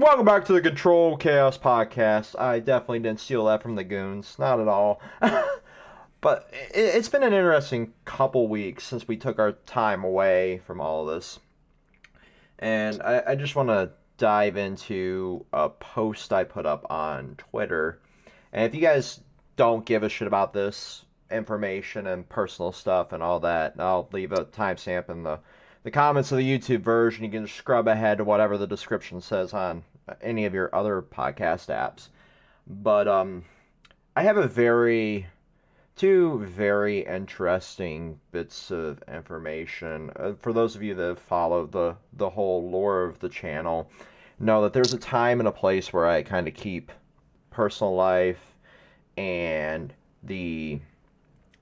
welcome back to the Kontrolled Khaos podcast. I definitely didn't steal that from the goons, not at all. but it, has been an interesting couple weeks since we took our time away from all of this. And I, I just want to dive into a post I put up on Twitter. And if you guys don't give a shit about this information and personal stuff and all that, I'll leave a timestamp in the the comments of the YouTube version. You can scrub ahead to whatever the description says on any of your other podcast apps. But um, I have a very two very interesting bits of information uh, for those of you that follow the the whole lore of the channel. Know that there's a time and a place where I kind of keep personal life and the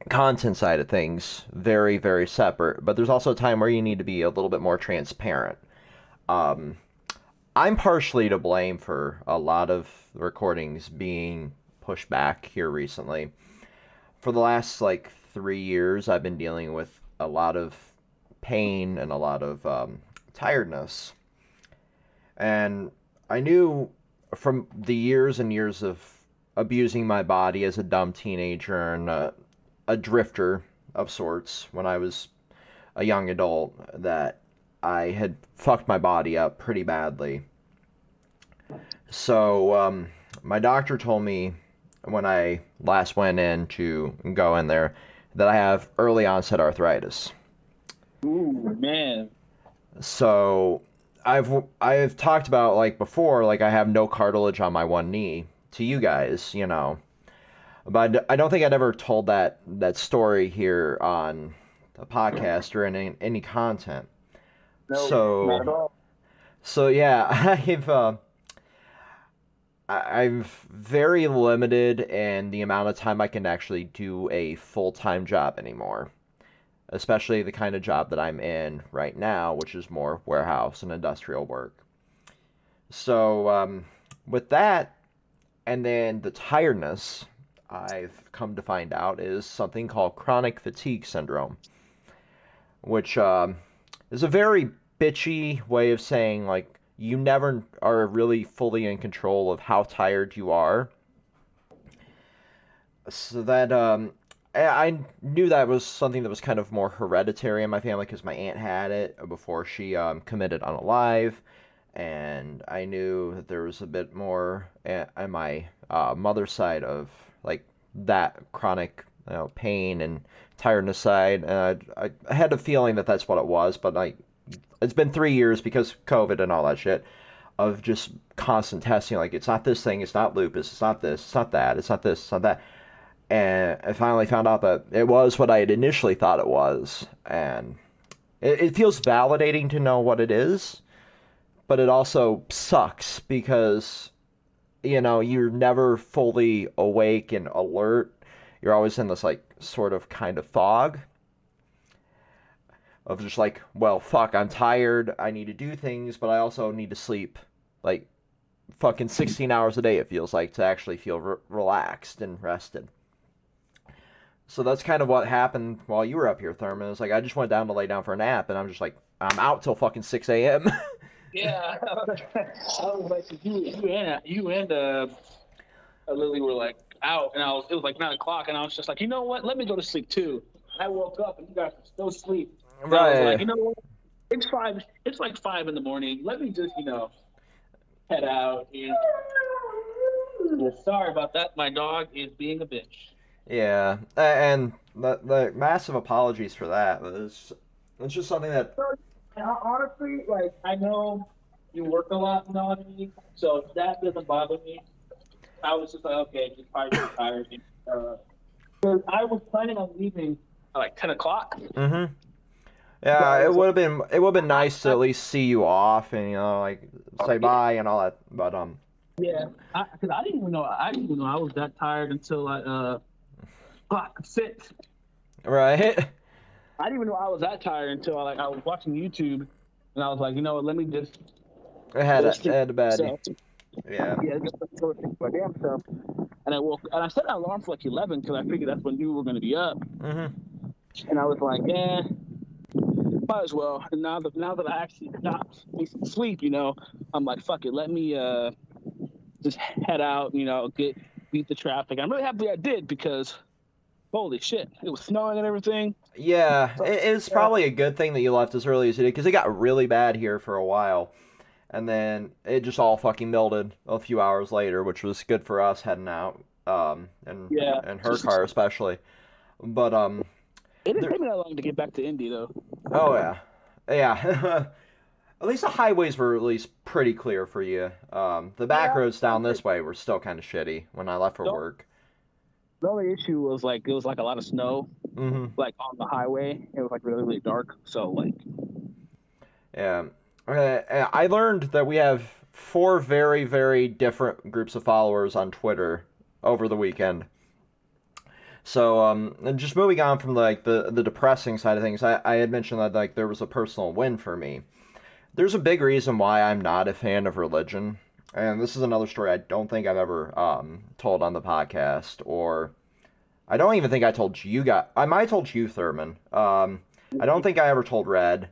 content side of things very very separate but there's also a time where you need to be a little bit more transparent. Um, i'm partially to blame for a lot of recordings being pushed back here recently. For the last like three years i've been dealing with a lot of pain and a lot of um, tiredness. And i knew from the years and years of abusing my body as a dumb teenager and uh, a drifter of sorts when I was a young adult that I had fucked my body up pretty badly. So um, my doctor told me when I last went in to go in there that I have early onset arthritis. Ooh man. So I've I've talked about like before like I have no cartilage on my one knee to you guys, you know. But I don't think I'd ever told that that story here on a podcast or in any, any content. No, so, not at all. So yeah, I've uh, I've very limited in the amount of time I can actually do a full time job anymore, especially the kind of job that I'm in right now, which is more warehouse and industrial work. So um, with that, and then the tiredness I've come to find out is something called chronic fatigue syndrome, which um, is a very bitchy way of saying like you never are really fully in control of how tired you are. So that um, I knew that was something that was kind of more hereditary in my family because my aunt had it before she um, committed unalive, and I knew that there was a bit more on my uh, mother's side of like that chronic you know, pain and tiredness side. And uh, I, I had a feeling that that's what it was, but like it's been three years because COVID and all that shit of just constant testing. Like it's not this thing, it's not lupus, it's not this, it's not that, it's not this, it's not that. And I finally found out that it was what I had initially thought it was, and it, it feels validating to know what it is, but it also sucks because you know, you're never fully awake and alert. You're always in this like sort of kind of fog of just like, well, fuck, I'm tired. I need to do things, but I also need to sleep like fucking 16 hours a day it feels like to actually feel re- relaxed and rested. So that's kind of what happened while you were up here, Thurman. It's like I just went down to lay down for a nap, and I'm just like, I'm out till fucking 6 a.m. Yeah, I was like, you, you and you and uh, Lily were like out, and I was it was like nine o'clock, and I was just like, you know what? Let me go to sleep too. I woke up, and you guys were still asleep. And I was Right. like, you know what? It's five. It's like five in the morning. Let me just, you know, head out. And... Yeah, sorry about that. My dog is being a bitch. Yeah, and the, the massive apologies for that. It's, it's just something that And hon- honestly, like I know you work a lot, you know what I mean? So that doesn't bother me. I was just like, okay, just probably tired. Uh, 'cause I was planning on leaving at like ten o'clock. Mm-hmm. Yeah, it would have been it would have been nice to at least see you off and you know like say bye and all that. But um, Yeah, because I, didn't even know I didn't even know I was that tired until I uh clock six. right? I didn't even know I was that tired until I like I was watching YouTube and I was like, you know what, let me just I had a, had a bad. so, Yeah. yeah, just go my damn self. And I woke and I set an alarm for like eleven because I figured that's when you were gonna be up. Mm-hmm. And I was like, eh. might as well. And now that now that I actually got some sleep, you know, I'm like, fuck it, let me uh just head out, you know, get beat the traffic. I'm really happy I did because holy shit, it was snowing and everything. Yeah, it, it's probably a good thing that you left as early as you did because it got really bad here for a while, and then it just all fucking melted a few hours later, which was good for us heading out, um, and Yeah. and her car especially. But um, It didn't There- take me that long to get back to Indy though. oh yeah, yeah. At least the highways were at least pretty clear for you. Um, the back Yeah, roads down this way were still kind of shitty when I left for Don't- work. The only issue was like it was like a lot of snow, hmm like on the highway. It was like really really dark. So like Yeah. Uh, I learned that we have four very, very different groups of followers on Twitter over the weekend. So, um, and just moving on from like the the depressing side of things, I, I had mentioned that like there was a personal win for me. There's a big reason why I'm not a fan of religion, and this is another story I don't think I've ever um, told on the podcast, or I don't even think I told you guys. I might have told you, Thurman. Um, I don't think I ever told Red.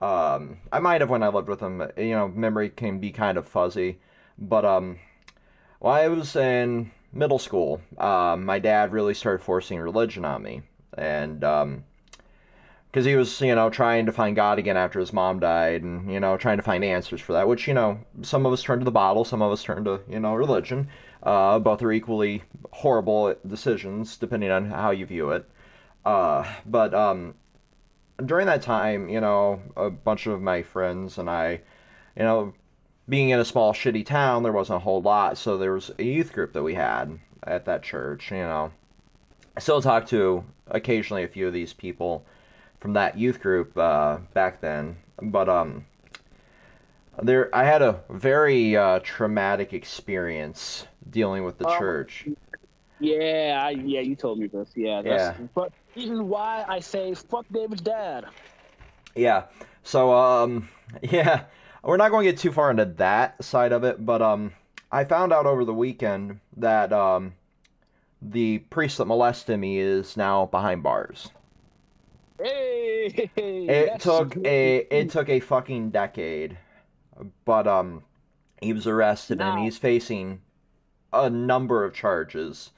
Um, I might have when I lived with him. You know, memory can be kind of fuzzy, but um, while I was in middle school, um, my dad really started forcing religion on me, and um, because he was, you know, trying to find God again after his mom died, and you know, trying to find answers for that. Which you know, some of us turn to the bottle, some of us turn to you know religion. Uh, both are equally horrible decisions depending on how you view it. Uh, but um, during that time, you know, a bunch of my friends and I, you know, being in a small shitty town, there wasn't a whole lot, so there was a youth group that we had at that church, you know. I still talk to occasionally a few of these people from that youth group uh, back then, but um there I had a very uh, traumatic experience dealing with the Oh. church. yeah, I, yeah, you told me this. Yeah, that's, Yeah. But even why I say fuck David's dad. Yeah. So um yeah, we're not going to get too far into that side of it, but um I found out over the weekend that um the priest that molested me is now behind bars. Hey, It took a it took a fucking decade, but um he was arrested and he's facing a number of charges.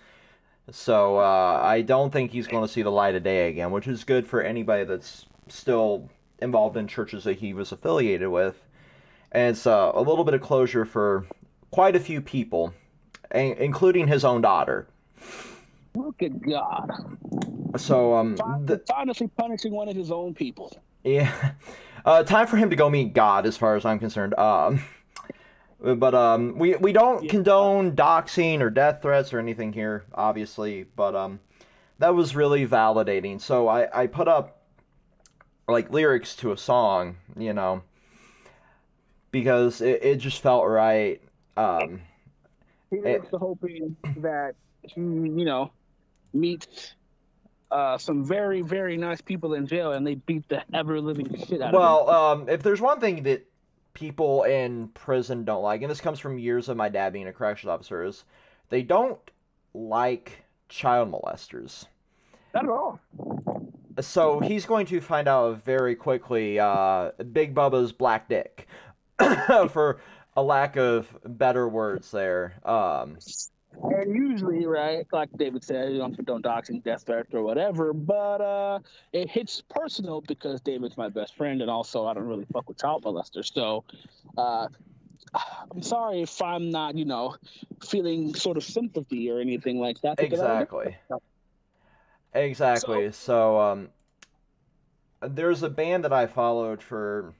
So uh, I don't think he's going to see the light of day again, which is good for anybody that's still involved in churches that he was affiliated with. And it's uh, a little bit of closure for quite a few people, a- including his own daughter. Look at God. So um, Fin- th- Honestly, punishing one of his own people. Yeah. Uh, time for him to go meet God, as far as I'm concerned. Um, but um, we we don't Yeah. condone doxing or death threats or anything here, obviously. But um, that was really validating. So I I put up like lyrics to a song, you know, because it, it just felt right. Um, He was hoping that he, you know, meets uh, some very, very nice people in jail, and they beat the ever living shit out of him. Well, um, if there's one thing that people in prison don't like, and this comes from years of my dad being a corrections officer, is they don't like child molesters. Not at all. So he's going to find out very quickly uh, Big Bubba's black dick, for a lack of better words there. Um, And usually, right, like David said, you don't condone doxing, death threats, or whatever, but uh, it hits personal because David's my best friend, and also I don't really fuck with child molesters. So uh, I'm sorry if I'm not, you know, feeling sort of sympathy or anything like that. Exactly. Exactly. So, um, there's a band that I followed for,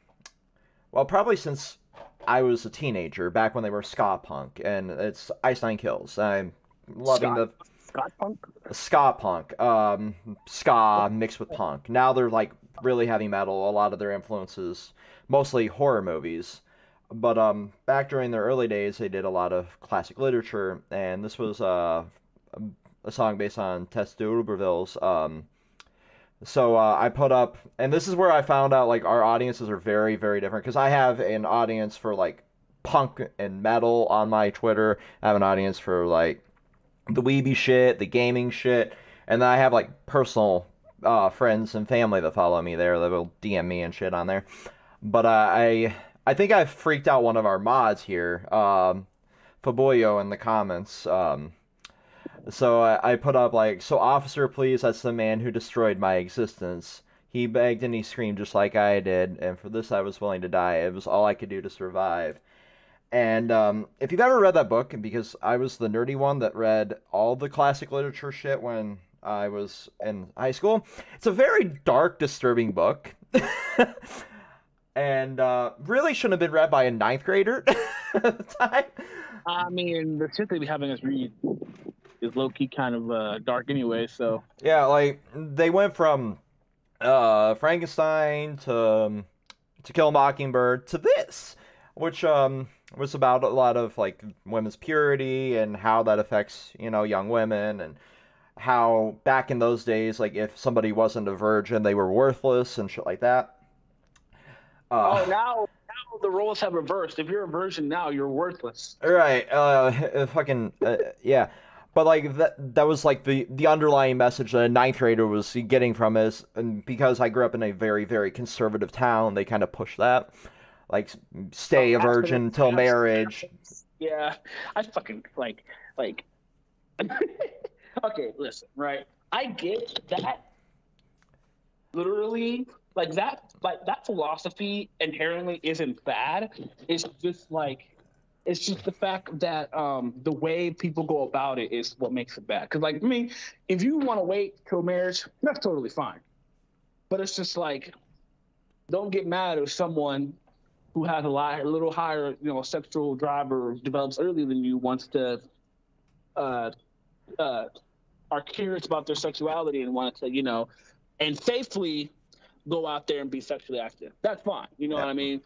well, probably since I was a teenager, back when they were ska punk, and it's Ice Nine Kills. I'm loving Ska? the ska punk. ska punk, um, ska mixed with punk. Now they're like really heavy metal. A lot of their influences, mostly horror movies. But um, back during their early days, they did a lot of classic literature, and this was uh, a song based on Tess d'Urberville's. Um, so uh, I put up, and this is where I found out like our audiences are very, very different because I have an audience for like punk and metal on my Twitter. I have an audience for like the weeby shit, the gaming shit, and then I have like personal uh, friends and family that follow me there that will DM me and shit on there. But uh, I I think I freaked out one of our mods here, um, Faboyo, in the comments. Um, so I, I put up like, so officer, please, that's the man who destroyed my existence. He begged and he screamed just like I did, and for this I was willing to die. It was all I could do to survive. And um, if you've ever read that book, because I was the nerdy one that read all the classic literature shit when I was in high school, it's a very dark, disturbing book. and uh, really shouldn't have been read by a ninth grader at the time. I mean, the shit they be having us read is low key kind of uh, dark anyway. So Yeah, like they went from uh, Frankenstein to um, To Kill a Mockingbird to this, which um, was about a lot of like women's purity and how that affects you know young women and how back in those days like if somebody wasn't a virgin they were worthless and shit like that. Uh, oh, now now the roles have reversed. If you're a virgin now, you're worthless. Right. Uh, fucking uh, yeah. But like that that was like the the underlying message that a ninth grader was getting from is and because I grew up in a very very conservative town, they kind of push that, like stay a virgin till marriage. Yeah, I fucking like like. okay, listen, right? I get that. Literally, like that, like that philosophy inherently isn't bad. It's just like it's just the fact that um, the way people go about it is what makes it bad. Because, like, I mean, if you want to wait till marriage, that's totally fine. But it's just like, don't get mad if someone who has a, lot, a little higher, you know, sexual drive or develops earlier than you wants to, uh, uh, are curious about their sexuality and want to, you know, and safely go out there and be sexually active. That's fine. You know yeah. what I mean?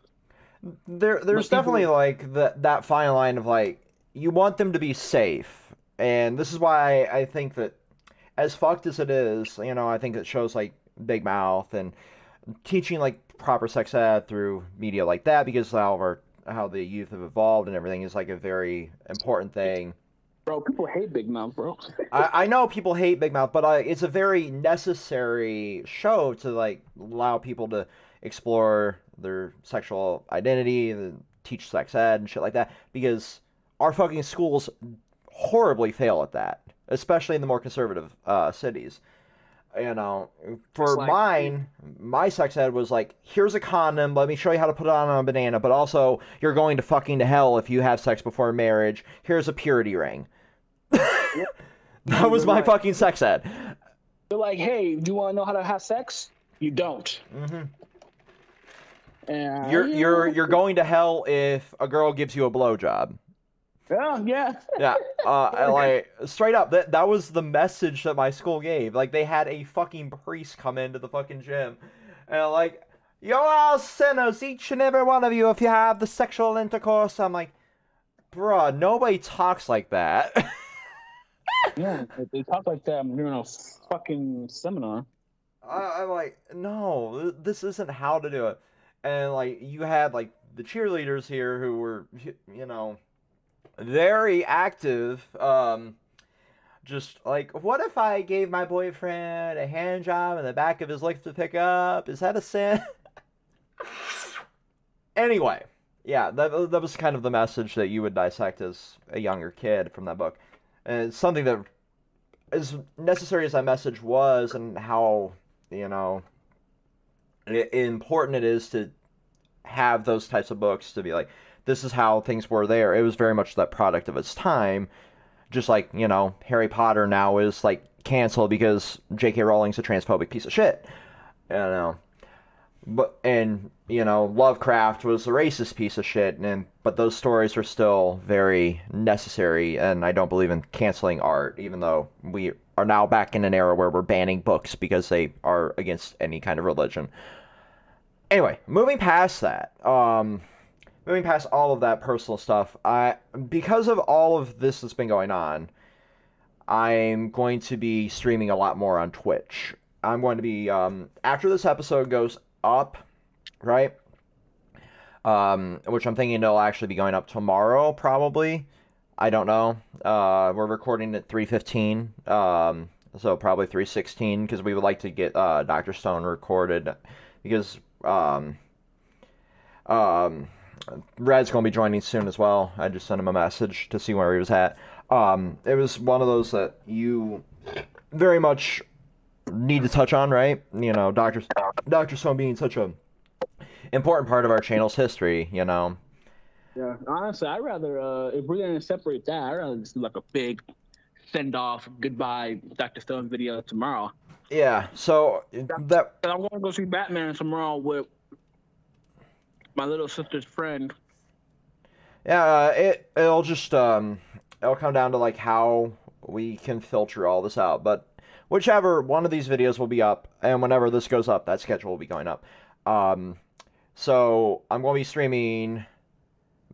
There, there's people... definitely like that that fine line of like you want them to be safe, and this is why I, I think that as fucked as it is, you know, I think it shows like Big Mouth and teaching like proper sex ed through media like that because how our how the youth have evolved and everything is like a very important thing. Bro, people hate Big Mouth, bro. I, I know people hate Big Mouth, but uh, it's a very necessary show to like allow people to explore their sexual identity, and teach sex ed and shit like that. Because our fucking schools horribly fail at that, especially in the more conservative uh, cities. You know, for like, mine, my sex ed was like, here's a condom, let me show you how to put it on a banana, but also, you're going to fucking to hell if you have sex before marriage. Here's a purity ring. that was my like, fucking sex ed. They're like, hey, do you want to know how to have sex? You don't. Mm-hmm. You're you're you're going to hell if a girl gives you a blowjob. Yeah, yeah. yeah, uh, like straight up, that that was the message that my school gave. Like they had a fucking priest come into the fucking gym, and like, you're all sinners, each and every one of you, if you have the sexual intercourse. I'm like, bruh, nobody talks like that. yeah, they talk like that. I'm doing a fucking seminar. I, I'm like, no, this isn't how to do it. And like, you had like the cheerleaders here who were, you know, very active. Um, just like, what if I gave my boyfriend a hand job in the back of his leg to pick up? Is that a sin? anyway, yeah, that, that was kind of the message that you would dissect as a younger kid from that book. And it's something that, as necessary as that message was, and how, you know, important it is to have those types of books to be like, this is how things were there. It was very much that product of its time. Just like, you know, Harry Potter now is like canceled because J.K. Rowling's a transphobic piece of shit. You know. But and you know, Lovecraft was a racist piece of shit and but those stories are still very necessary and I don't believe in canceling art, even though we are now back in an era where we're banning books because they are against any kind of religion. Anyway, moving past that, um, moving past all of that personal stuff, I because of all of this that's been going on, I'm going to be streaming a lot more on Twitch. I'm going to be um, after this episode goes up, right? Um, which I'm thinking it'll actually be going up tomorrow, probably. I don't know. Uh, we're recording at 3:15. Um, so probably 316 because we would like to get uh, Doctor Stone recorded because um, um, Red's gonna be joining soon as well. I just sent him a message to see where he was at. Um, it was one of those that you very much need to touch on, right? You know, Doctor Doctor Stone being such a important part of our channel's history. You know. Yeah, honestly, I'd rather uh, if we're gonna separate that, I'd rather just do like a big send off goodbye Doctor Stone video tomorrow. Yeah. So that And I'm gonna go see Batman tomorrow with my little sister's friend. Yeah, uh, it it'll just um it'll come down to like how we can filter all this out. But whichever one of these videos will be up, and whenever this goes up, that schedule will be going up. Um, so I'm going to be streaming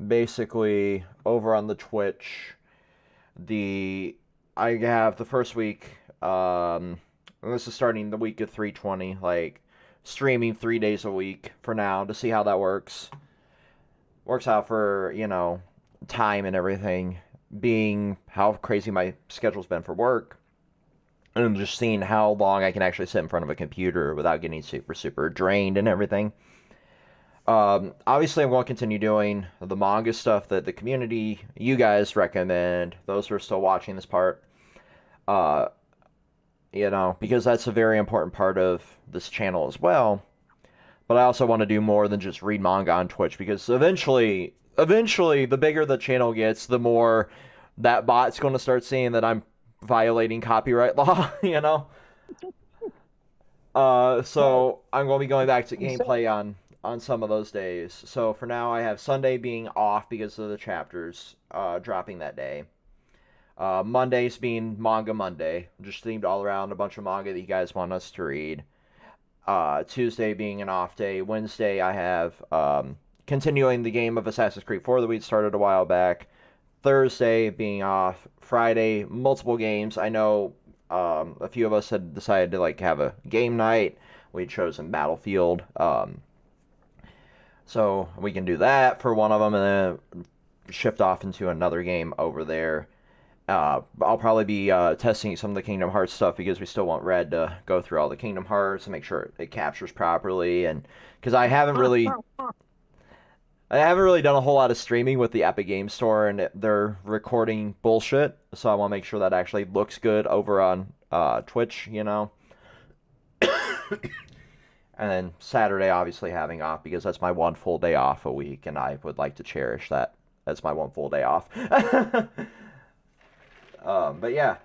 basically over on the Twitch. The I have the first week. Um, this is starting the week of 320, like streaming three days a week for now to see how that works works out for you know time and everything being how crazy my schedule's been for work and just seeing how long i can actually sit in front of a computer without getting super super drained and everything. Um, obviously i'm going to continue doing the manga stuff that the community you guys recommend. Those who are still watching this part uh, you know because that's a very important part of this channel as well. But I also want to do more than just read manga on Twitch because eventually, eventually, the bigger the channel gets, the more that bot's going to start seeing that I'm violating copyright law. You know. Uh, so I'm going to be going back to gameplay on on some of those days. So for now, I have Sunday being off because of the chapters uh, dropping that day. Uh, Mondays being manga Monday, just themed all around a bunch of manga that you guys want us to read uh, Tuesday being an off day. Wednesday, I have um, continuing the game of Assassin's Creed 4 that we started a while back. Thursday being off. Friday, multiple games. I know um, a few of us had decided to like have a game night. We'd chosen Battlefield. Um, so we can do that for one of them and then shift off into another game over there. Uh, I'll probably be uh, testing some of the Kingdom Hearts stuff because we still want Red to go through all the Kingdom Hearts and make sure it captures properly, and because I haven't really, I haven't really done a whole lot of streaming with the Epic Game Store, and they're recording bullshit, so I want to make sure that actually looks good over on uh, Twitch, you know. and then Saturday, obviously having off because that's my one full day off a week, and I would like to cherish that. That's my one full day off. Um, but yeah.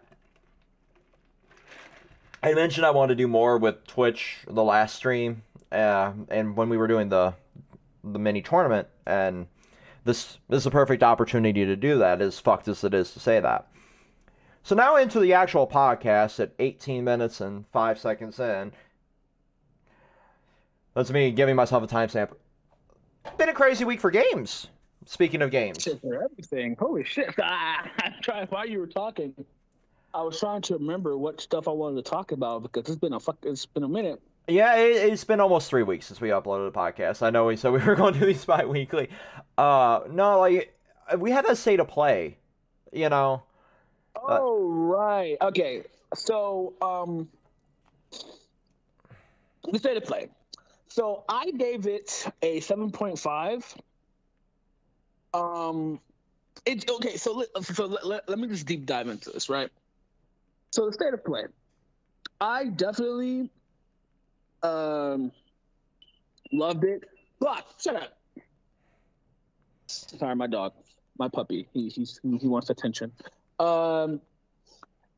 I mentioned I wanted to do more with Twitch the last stream, uh, and when we were doing the the mini tournament, and this, this is a perfect opportunity to do that. As fucked as it is to say that. So now into the actual podcast at 18 minutes and five seconds in. That's me giving myself a timestamp. Been a crazy week for games. Speaking of games, Shit for everything. Holy shit! I, while you were talking. I was trying to remember what stuff I wanted to talk about because it's been a fuck. It's been a minute. Yeah, it, it's been almost three weeks since we uploaded a podcast. I know we said we were going to do these bi-weekly. Uh, no, like we had a state of play, you know. Oh right. Okay. So um, the state of play. So I gave it a seven point five. Um, it's okay. So let, so let, let, let me just deep dive into this, right? So the state of play. I definitely um loved it, but shut up. Sorry, my dog, my puppy. He he's, he wants attention. Um,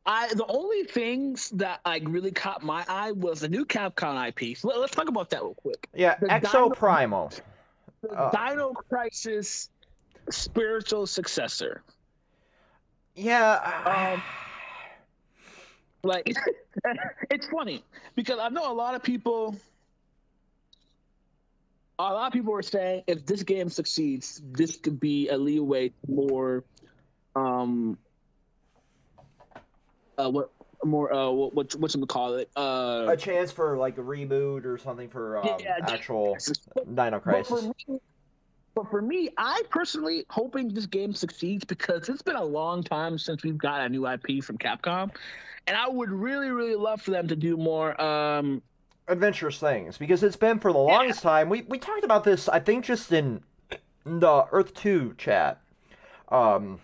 I the only things that like really caught my eye was the new Capcom IP. So let, us talk about that real quick. Yeah, The Exo Dino- Primal. The Uh. Dino Crisis spiritual successor. Yeah. Um, Like, it's funny because I know a lot of people. A lot of people were saying if this game succeeds, this could be a leeway for, um, uh, what more uh what what what you call it uh a chance for like a reboot or something for um, Yeah, actual Crisis. Dino But for Crisis. me, But for me, I personally hoping this game succeeds because it's been a long time since we've got a new IP from Capcom, and I would really, really love for them to do more. Um, adventurous things because it's been for the longest time. We we talked about this, I think, just in the Earth Two chat. Um,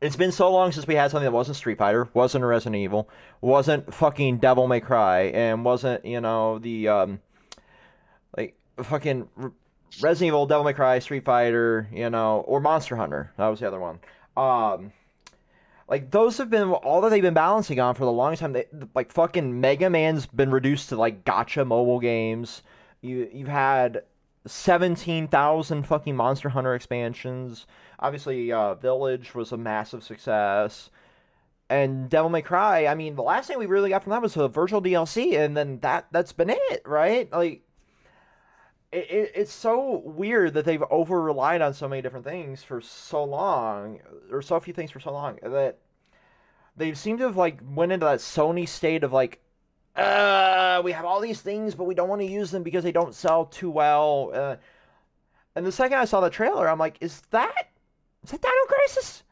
it's been so long since we had something that wasn't Street Fighter, wasn't Resident Evil, wasn't fucking Devil May Cry, and wasn't you know the um, like fucking Resident Evil, Devil May Cry, Street Fighter, you know, or Monster Hunter. That was the other one. Um, like those have been all that they've been balancing on for the longest time. They, like fucking Mega Man's been reduced to like gacha mobile games. You you've had seventeen thousand fucking Monster Hunter expansions. Obviously, uh, Village was a massive success. And Devil May Cry, I mean, the last thing we really got from that was a Vergil DLC, and then that that's been it, right? Like, it, it, it's so weird that they've over relied on so many different things for so long, or so few things for so long that they seem to have like went into that Sony state of like, uh, we have all these things, but we don't want to use them because they don't sell too well. Uh, and the second I saw the trailer, I'm like, is that is that Dino Crisis?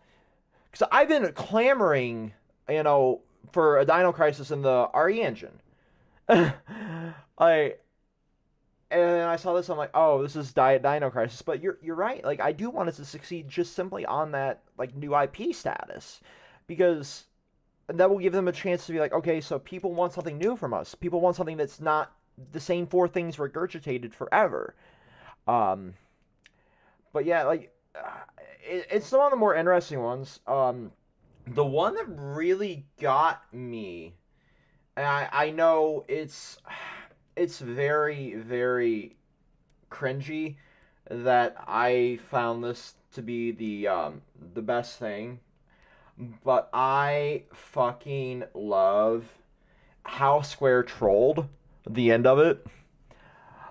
Because I've been clamoring, you know, for a Dino Crisis in the RE engine. I and I saw this, I'm like, oh, this is Diet Dino Crisis. But you're you're right. Like I do want it to succeed just simply on that like new IP status, because that will give them a chance to be like, okay, so people want something new from us. People want something that's not the same four things regurgitated forever. Um, but yeah, like uh, it, it's one of the more interesting ones. Um, the one that really got me, and I I know it's it's very very cringy that I found this to be the um, the best thing, but I fucking love how Square trolled the end of it.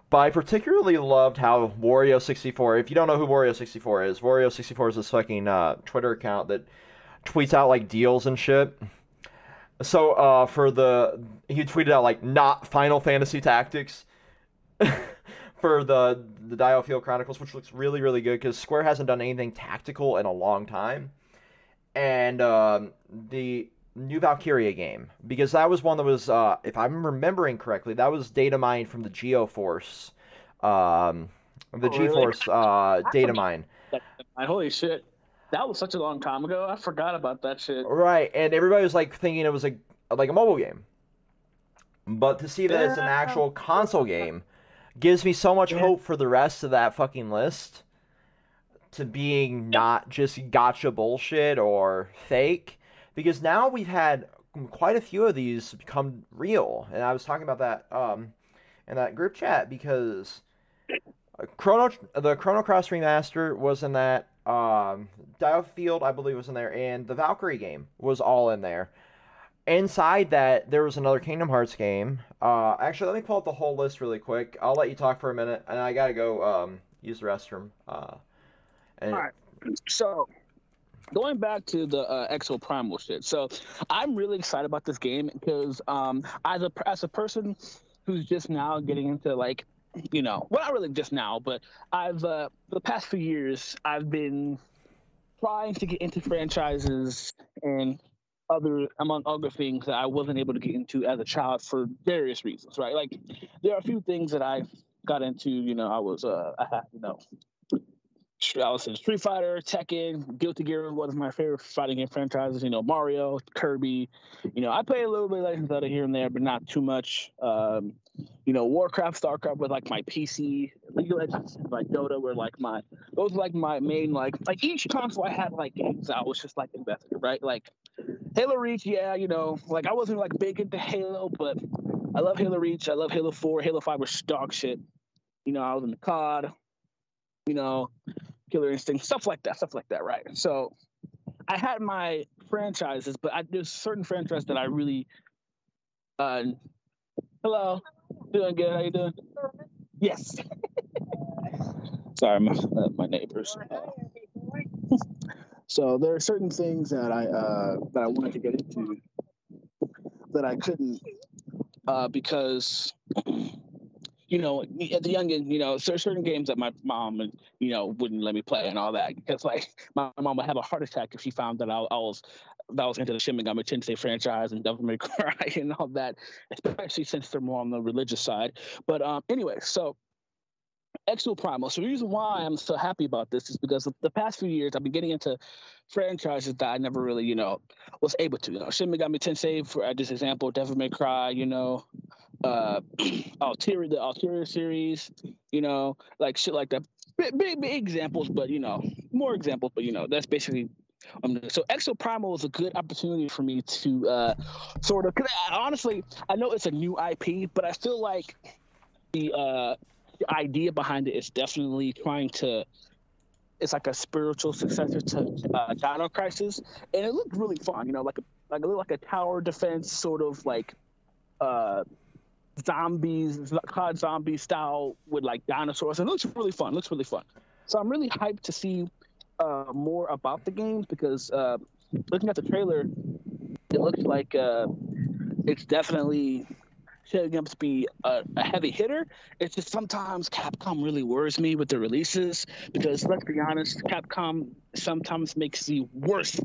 But I particularly loved how Wario64. If you don't know who Wario64 is, Wario64 is this fucking uh, Twitter account that tweets out like deals and shit. So uh, for the he tweeted out like not Final Fantasy Tactics. For the the Diofield Chronicles, which looks really really good because Square hasn't done anything tactical in a long time, and um, the new Valkyria game because that was one that was uh, if I'm remembering correctly that was data mined from the GeForce, um, the Oh, really? GeForce uh, data mine. holy shit, that was such a long time ago. I forgot about that shit. Right, and everybody was like thinking it was a like a mobile game, but to see that it's an actual console game gives me so much Yeah. hope for the rest of that fucking list to being not just gacha bullshit or fake, because now we've had quite a few of these become real, and I was talking about that um in that group chat because uh, Chrono the Chrono Cross remaster was in that. Um, Dial Diofield, I believe, was in there, and the Valkyrie game was all in there. Inside that, there was another Kingdom Hearts game. Uh, actually, let me pull up the whole list really quick. I'll let you talk for a minute, and I gotta go um, use the restroom. Uh, and All right. So, going back to the uh, Exoprimal shit. So, I'm really excited about this game because um, as a as a person who's just now getting into like, you know, well, not really just now, but I've uh, the past few years I've been trying to get into franchises and other among other things that I wasn't able to get into as a child for various reasons, right? Like there are a few things that I got into, you know, I was uh I had, you know, I was in Street Fighter, Tekken, Guilty Gear, one of my favorite fighting game franchises. You know, Mario, Kirby. You know, I play a little bit of Legend of here and there, but not too much. Um, you know, Warcraft, Starcraft with like my PC, League of Legends, like Dota were like my those were like my main like like each console I had like games I was just like invested, right? Like Halo Reach, yeah, you know, like I wasn't like big into Halo, but I love Halo Reach. I love Halo Four. Halo Five was dog shit. You know, I was in the COD. You know, Killer Instinct, stuff like that, stuff like that, right? So I had my franchises, but I, there's certain franchises that I really. Uh, hello, doing good. How you doing? Yes. Sorry, my uh, my neighbors. So there are certain things that I uh, that I wanted to get into that I couldn't uh, because you know, as a youngin, you know, certain games that my mom you know wouldn't let me play and all that because like my mom would have a heart attack if she found that I, I was that was into the Shin Megami Tensei franchise and Devil May Cry and all that, especially since they're more on the religious side. But um, anyway, so Exoprimal. So the reason why I'm so happy about this is because the past few years I've been getting into franchises that I never really, you know, was able to. You know, Shin Megami Tensei, for this example, Devil May Cry, you know, uh, Ulterior, the Ulterior series, you know, like shit like that. Big, big, big examples, but you know, more examples, but you know, that's basically um, so Exoprimal is a good opportunity for me to uh, sort of. Cause I, honestly, I know it's a new IP, but I feel like the uh, the idea behind it is definitely trying to it's like a spiritual successor to uh, Dino Crisis, and it looked really fun. You know, like a like a like a tower defense sort of like uh, zombies, COD zombie style with like dinosaurs, and it looks really fun. Looks really fun. So I'm really hyped to see uh, more about the games because uh, looking at the trailer, it looks like uh, it's definitely shaping to be a, a, heavy hitter. It's just sometimes Capcom really worries me with the releases because let's be honest, Capcom sometimes makes the worst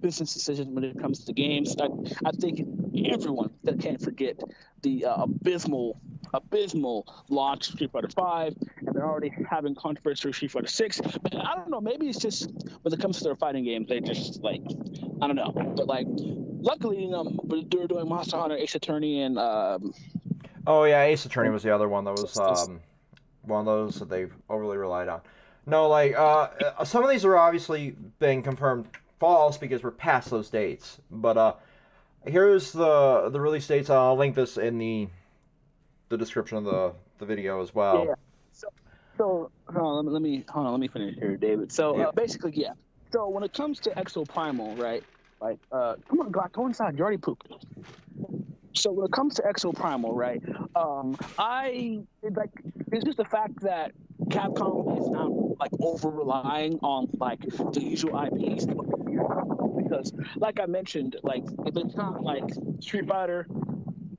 business decisions when it comes to games. I, I think everyone that can't forget the uh, abysmal, abysmal launch Street Fighter Five, and they're already having controversy with Street Fighter Six. But I don't know. Maybe it's just when it comes to their fighting games, they just like I don't know. But like, luckily, you know, they're doing Monster Hunter, Ace Attorney, and um, oh yeah, Ace Attorney was the other one that was um, one of those that they've overly relied on. No, like uh, uh, some of these are obviously been confirmed false because we're past those dates. But uh, here's the the release dates. I'll link this in the the description of the the video as well. Yeah. So, so hold on, let me hold on. Let me finish here, David. So uh, basically, yeah. So when it comes to Exoprimal, right? Like, uh, come on, God, go inside. You already pooped. So when it comes to Exoprimal, right? Um, I like it's just the fact that Capcom is not like over relying on like the usual IPs because, like I mentioned, like if it's not like Street Fighter,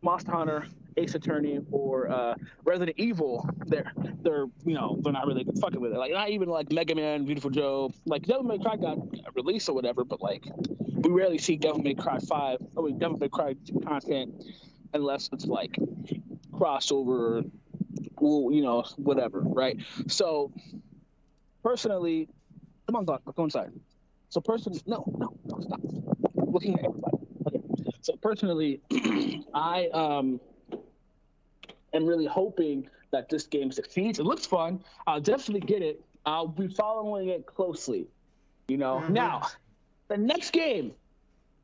Monster Hunter, Ace Attorney, or uh, Resident Evil, they're they're you know they're not really fucking with it. Like not even like Mega Man, Viewtiful Joe, like Devil May Cry got released or whatever, but like we rarely see Devil May Cry five, I mean Devil May Cry content unless it's like crossover or, you know, whatever, right? So personally, come on, go, go inside. So personally, no, no, no, stop. looking at everybody. Okay. So personally, I um am really hoping that this game succeeds. It looks fun. I'll definitely get it. I'll be following it closely. You know. Mm-hmm. Now, the next game,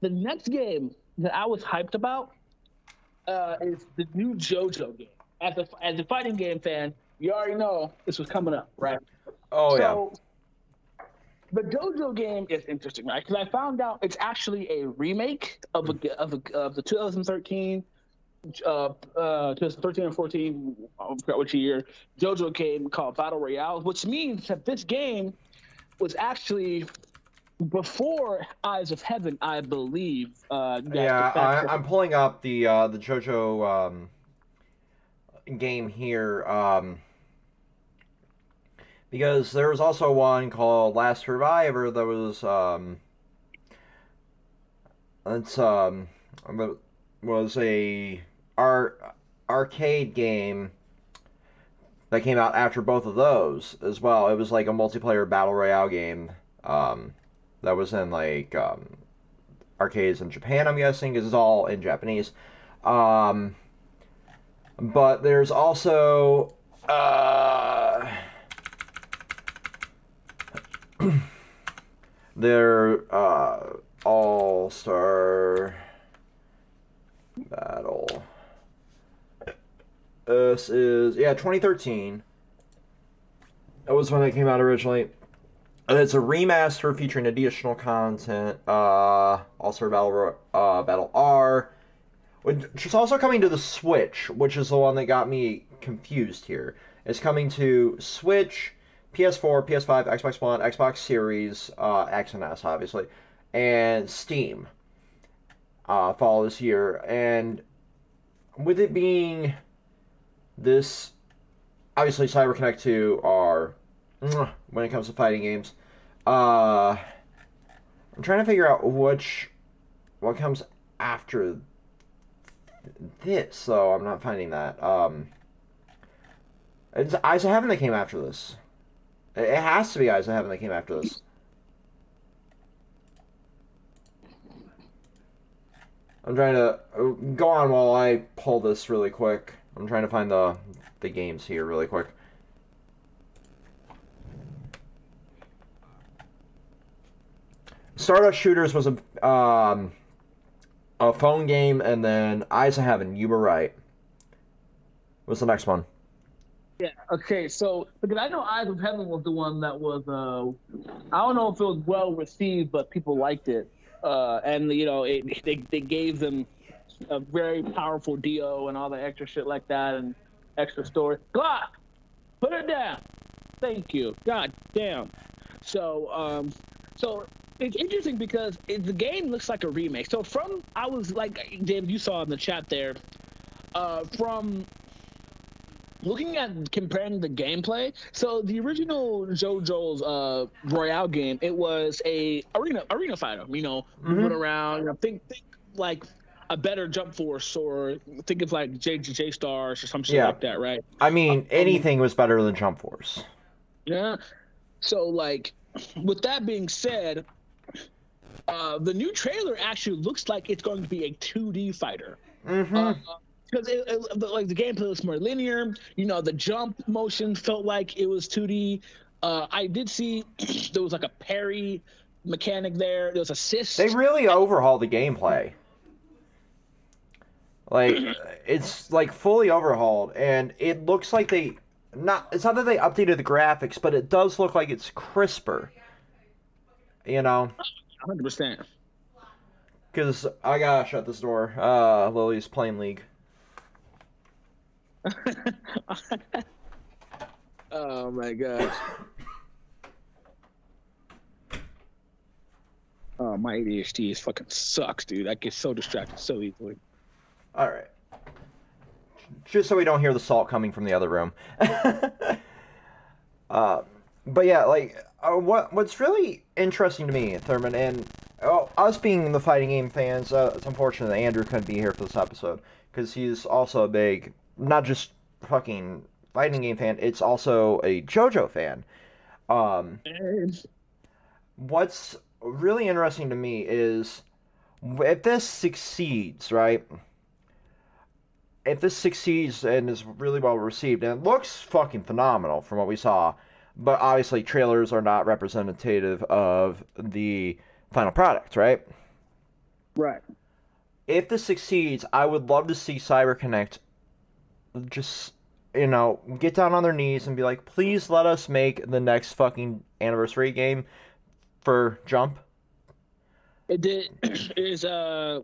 the next game that I was hyped about uh, is the new JoJo game as a as a fighting game fan, you already know this was coming up, right? Oh so, yeah. The JoJo game is interesting, right? Because I found out it's actually a remake of a, of, a, of the 2013, uh, uh, 2013 and 14, I forgot which year, JoJo game called Battle Royale, which means that this game was actually before Eyes of Heaven, I believe. Uh, yeah, I, am pulling up the uh, the JoJo um, game here um, because there was also one called Last Survivor that was um, it's um was a art arcade game that came out after both of those as well. It was like a multiplayer battle royale game um, that was in like um, arcades in Japan. I'm guessing because it's all in Japanese. Um, but there's also uh, their uh, All Star Battle. This is yeah, 2013. That was when it came out originally. And it's a remaster featuring additional content. Uh, All Star Battle uh, Battle R which is also coming to the Switch, which is the one that got me confused here. It's coming to Switch, PS4, PS5, Xbox One, Xbox Series, uh, X and S, obviously, and Steam. Uh, fall this year, and with it being this obviously CyberConnect 2 are when it comes to fighting games. Uh, I'm trying to figure out which what comes after this, so I'm not finding that. Um, it's of Heaven that came after this. It has to be Eyes of Heaven that came after this. I'm trying to uh, go on while I pull this really quick. I'm trying to find the the games here really quick. Stardust Shooters was a um, a phone game, and then Eyes of Heaven. You were right. What's the next one? Yeah. Okay. So because I know Eyes of Heaven was the one that was uh, I don't know if it was well received, but people liked it, uh, and you know it, they they gave them a very powerful do and all the extra shit like that and extra story. Glock, put it down. Thank you. God damn. So um, so it's interesting because it, the game looks like a remake. So from I was like David, you saw in the chat there, uh, from looking at comparing the gameplay. So the original JoJo's uh, Royale game, it was a arena arena fighter. You know, Mhm. moving around. You know, think think like a better Jump Force or think of like J J Stars or some shit Yeah. like that, right? I mean, anything was better than Jump Force. Yeah. So like, with that being said, uh, the new trailer actually looks like it's going to be a 2D fighter. Mm-hmm. Because like the gameplay looks more linear. You know, the jump motion felt like it was 2D. Uh, I did see there was like a parry mechanic there. There was a assist. They really overhauled the gameplay. Like it's like fully overhauled, and it looks like they not. It's not that they updated the graphics, but it does look like it's crisper. You know, 100%. because I gotta shut this door. Uh, Lily's playing League. Oh my gosh. Oh, my ADHD is fucking sucks, dude. I get so distracted so easily. All right. Just so we don't hear the salt coming from the other room. uh, but yeah, like uh, what what's really interesting to me, Thurman, and oh, us being the fighting game fans, uh, it's unfortunate that Andrew couldn't be here for this episode because he's also a big, not just fucking fighting game fan, it's also a JoJo fan. Um, what's really interesting to me is if this succeeds, right? If this succeeds and is really well received, and it looks fucking phenomenal from what we saw, but obviously trailers are not representative of the final product, right? Right. If this succeeds, I would love to see CyberConnect just, you know, get down on their knees and be like, please let us make the next fucking anniversary game for Jump. It did is uh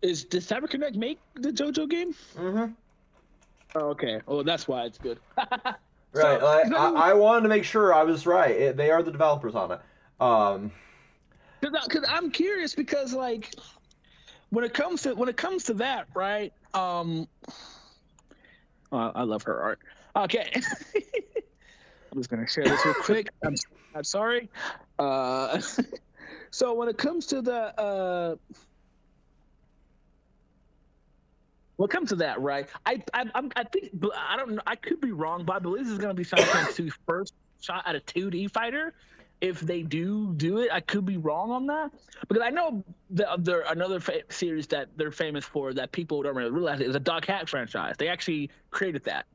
is did CyberConnect make the JoJo game? Mm-hmm. Oh, okay. Oh, that's why it's good. Right. So, like, that- I, I wanted to make sure I was right. It, they are the developers on it. Um, Because I'm curious because like when it comes to when it comes to that, right? Um, I love her art. Okay, I'm just gonna share this real quick. I'm I'm sorry. Uh, so when it comes to the uh. When it comes to that, right? I I I'm, I think I don't. I could be wrong, but I believe this is going to be 2's first shot at a 2D fighter if they do do it. I could be wrong on that because I know the other another fa- series that they're famous for that people don't really realize is a .hack franchise. They actually created that,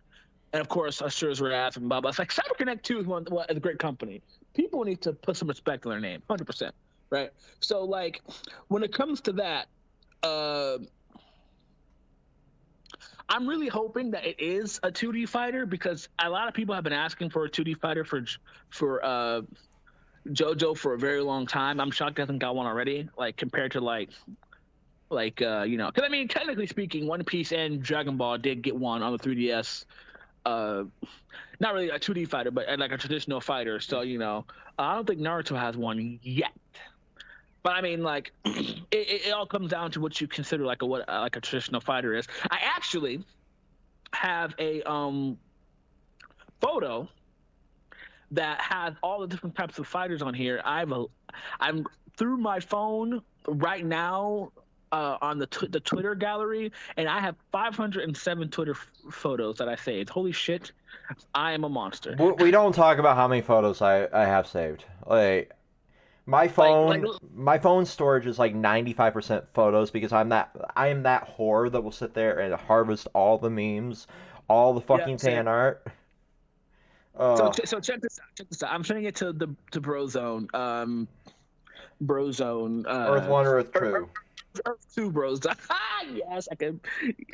and of course, Asura's Wrath and blah blah. It's like CyberConnect Two is one is a great company. People need to put some respect on their name, hundred percent, right? So like, when it comes to that, uh, I'm really hoping that it is a 2D fighter because a lot of people have been asking for a 2D fighter for for uh, JoJo for a very long time. I'm shocked I hasn't got one already. Like compared to like like uh, you know, because I mean, technically speaking, One Piece and Dragon Ball did get one on the 3DS. Uh, not really a 2D fighter, but uh, like a traditional fighter. So you know, I don't think Naruto has one yet. But I mean, like, it, it, it all comes down to what you consider like a what uh, like a traditional fighter is. I actually have a um photo that has all the different types of fighters on here. I've a, I'm through my phone right now uh, on the tw- the Twitter gallery, and I have 507 Twitter f- photos that I saved. Holy shit, I am a monster. We, we don't talk about how many photos I, I have saved. Like my phone, like- my phone storage is like 95% photos because I'm that I am that whore that will sit there and harvest all the memes, all the fucking same. fan art. So, Uh, so check this out. Check this out. I'm sending it to the to Brozone. Um, Brozone. Uh, Earth One, Earth Earth- Two. Earth Two Bros. yes, I can.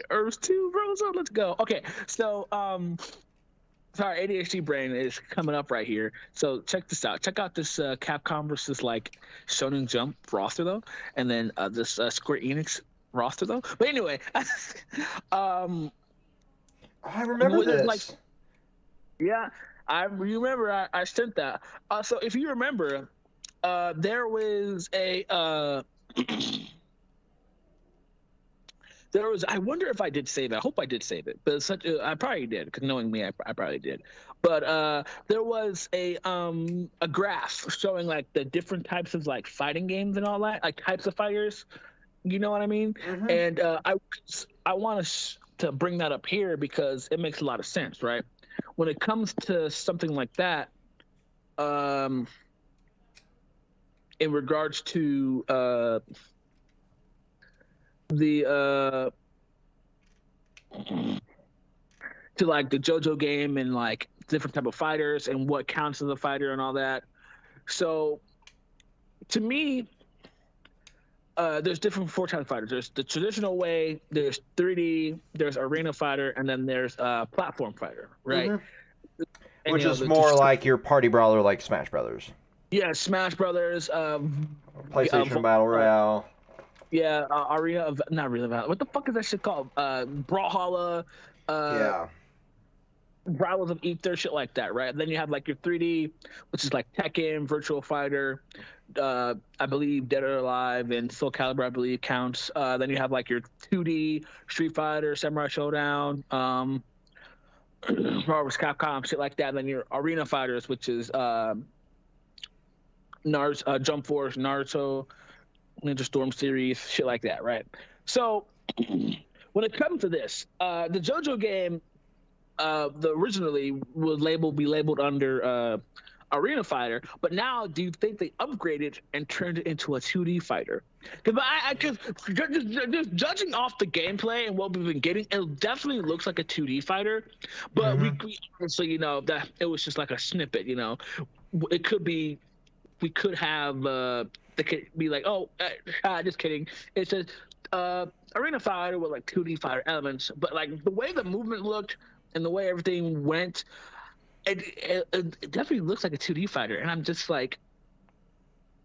Earth Two Brozone. Let's go. Okay, so um, sorry, ADHD brain is coming up right here. So check this out. Check out this uh, Capcom versus like Shonen Jump roster though, and then uh, this uh, Square Enix roster though. But anyway, um, I remember this. like- Yeah, I remember I, I sent that. Uh, so if you remember, uh, there was a uh, there was. I wonder if I did save it. I hope I did save it, but such a, I probably did because knowing me, I, I probably did. But uh, there was a um a graph showing like the different types of like fighting games and all that, like types of fighters. You know what I mean? Mhm. and uh, I I want to sh- to bring that up here because it makes a lot of sense, right? When it comes to something like that, um, in regards to uh, the uh, to like the JoJo game and like different type of fighters and what counts as a fighter and all that. So, to me, uh, there's different four types of fighters. There's the traditional way, there's 3D, there's arena fighter, and then there's uh, platform fighter, right? Mhm. Which is more the- like your party brawler, like Smash Brothers, yeah, Smash Brothers, um, PlayStation uh, Battle Royale. yeah, uh, arena of not arena of what the fuck is that shit called? Uh, Brawlhalla, uh, yeah. Brawlers of Ether, shit like that, right? Then you have like your 3D, which is like Tekken, Virtual Fighter, uh, I believe Dead or Alive, and Soul Calibur, I believe counts. Uh, then you have like your 2D Street Fighter, Samurai Shodown, um, Marvel vs. Capcom, shit like that. then your Arena Fighters, which is um, Naruto, uh, Jump Force, Naruto, Ninja Storm series, shit like that, right? So when it comes to this, uh, the JoJo game uh, the originally would label be labeled under uh, Arena Fighter, but now do you think they upgraded and turned it into a 2D fighter? Because I, I just, just just judging off the gameplay and what we've been getting, it definitely looks like a 2D fighter. But we, we honestly, you know, that it was just like a snippet. You know, it could be, we could have, uh, they could be like, oh, uh, ah, just kidding. It says uh, Arena Fighter with like 2D fighter elements, but like the way the movement looked and the way everything went, it, it, it definitely looks like a 2D fighter. And I'm just like,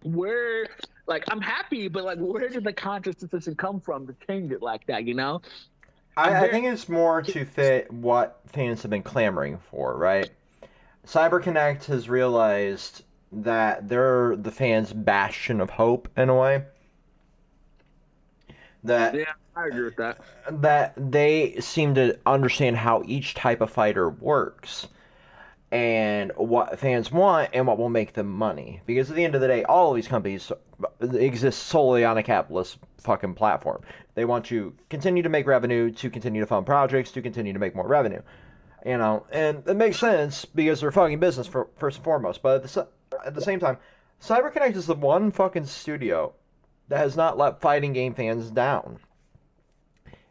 where, like, I'm happy, but like, where did the conscious decision come from to change it like that, you know? I, I think it's more to fit what fans have been clamoring for, right? CyberConnect has realized that they're the fans' bastion of hope in a way. That Yeah, I agree with that. that they seem to understand how each type of fighter works and what fans want and what will make them money. Because at the end of the day, all of these companies exist solely on a capitalist fucking platform. They want to continue to make revenue, to continue to fund projects, to continue to make more revenue. You know, and it makes sense because they're fucking business for, first and foremost. But at the, at the same time, CyberConnect is the one fucking studio that has not let fighting game fans down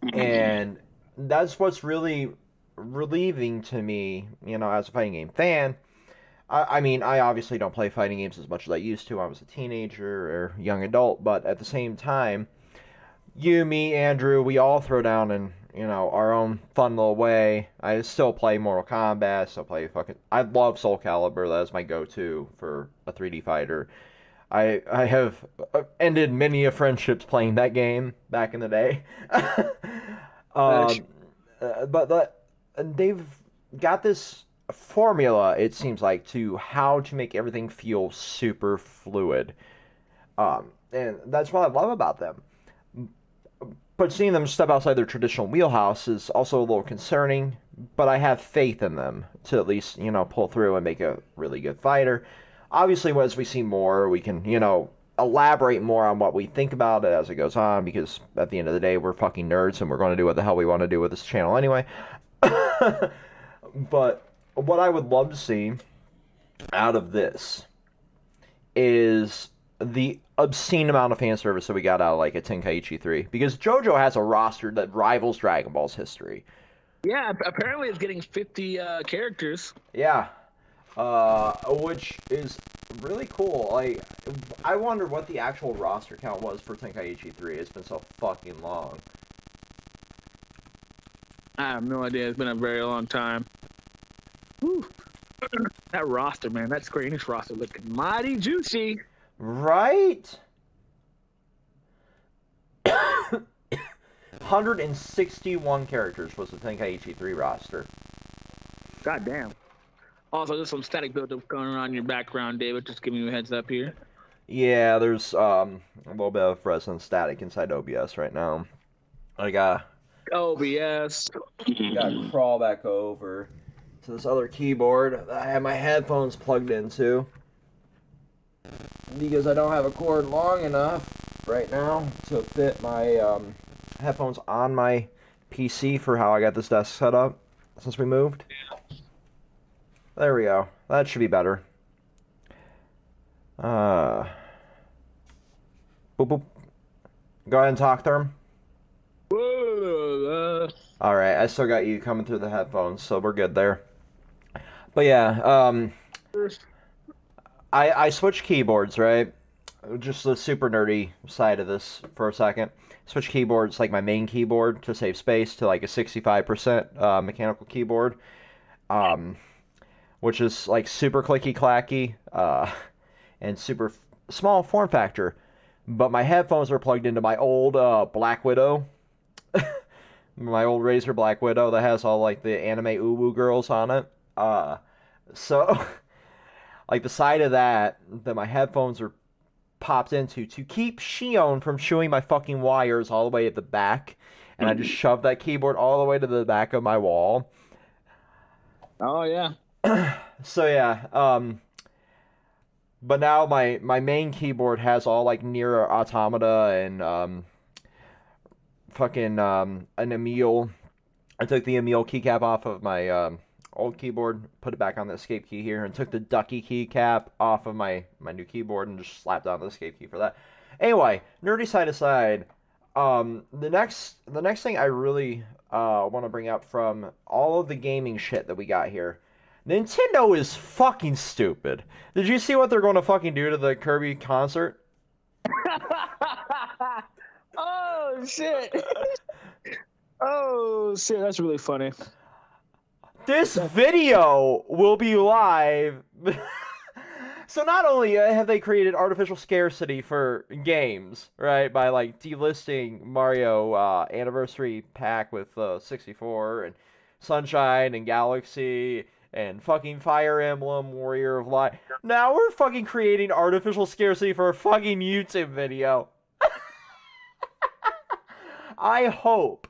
and that's what's really relieving to me, you know, as a fighting game fan. I, I mean, I obviously don't play fighting games as much as I used to. When I was a teenager or young adult, but at the same time, you, me, Andrew, we all throw down in you know our own fun little way. I still play Mortal Kombat. Still play fucking. I love Soul Calibur. That is my go-to for a 3D fighter. I I have uh, ended many of friendships playing that game back in the day. um, uh, but the, they've got this formula. It seems like to how to make everything feel super fluid, um, and that's what I love about them. But seeing them step outside their traditional wheelhouse is also a little concerning but I have faith in them to at least, you know, pull through and make a really good fighter. Obviously, as we see more, we can, you know, elaborate more on what we think about it as it goes on because at the end of the day, we're fucking nerds and we're going to do what the hell we want to do with this channel anyway. but what I would love to see out of this is the obscene amount of fan service that we got out of like a Tenkaichi 3 because JoJo has a roster that rivals Dragon Ball's history. Yeah, apparently it's getting 50 uh, characters. Yeah. Uh, which is really cool. Like, I wonder what the actual roster count was for Tenkaichi 3. It's been so fucking long. I have no idea. It's been a very long time. Whew. that roster, man, that Square Enix roster looking mighty juicy. Right? 161 characters was the Tenkaichi 3 roster. God damn. Also, there's some static buildup going on in your background, David. Just giving you a heads up here. Yeah, there's um a little bit of resonant static inside OBS right now. I got OBS. got to crawl back over to this other keyboard that I have my headphones plugged into because I don't have a cord long enough right now to fit my um, headphones on my PC for how I got this desk set up since we moved. There we go. That should be better. Uh, boop, boop. Go ahead and talk, Therm. All right, I still got you coming through the headphones, so we're good there. But yeah, um, I I switched keyboards, right? Just the super nerdy side of this for a second. Switch keyboards, like my main keyboard, to save space, to like a 65% uh, mechanical keyboard, um, which is like super clicky clacky uh, and super f- small form factor. But my headphones are plugged into my old uh, Black Widow my old Razer Black Widow that has all like the anime uwu girls on it. Uh, so like the side of that that my headphones are popped into to keep Shion from chewing my fucking wires all the way at the back, and I just shoved that keyboard all the way to the back of my wall. oh yeah. So yeah, um, but now my my main keyboard has all like Nier Automata and um, fucking um, an Emil. I took the Emil keycap off of my um, old keyboard, put it back on the escape key here, and took the Ducky keycap off of my my new keyboard and just slapped on the escape key for that. Anyway, nerdy side aside, um, the next the next thing I really uh, want to bring up from all of the gaming shit that we got here. Nintendo is fucking stupid. Did you see what they're going to fucking do to the Kirby concert? oh shit. oh shit, that's really funny. This video will be live. so not only uh, have they created artificial scarcity for games, right, by like delisting Mario uh, Anniversary Pack with uh, 64 and Sunshine and Galaxy and fucking Fire Emblem Warrior of Light. Now we're fucking creating artificial scarcity for a fucking YouTube video. I hope,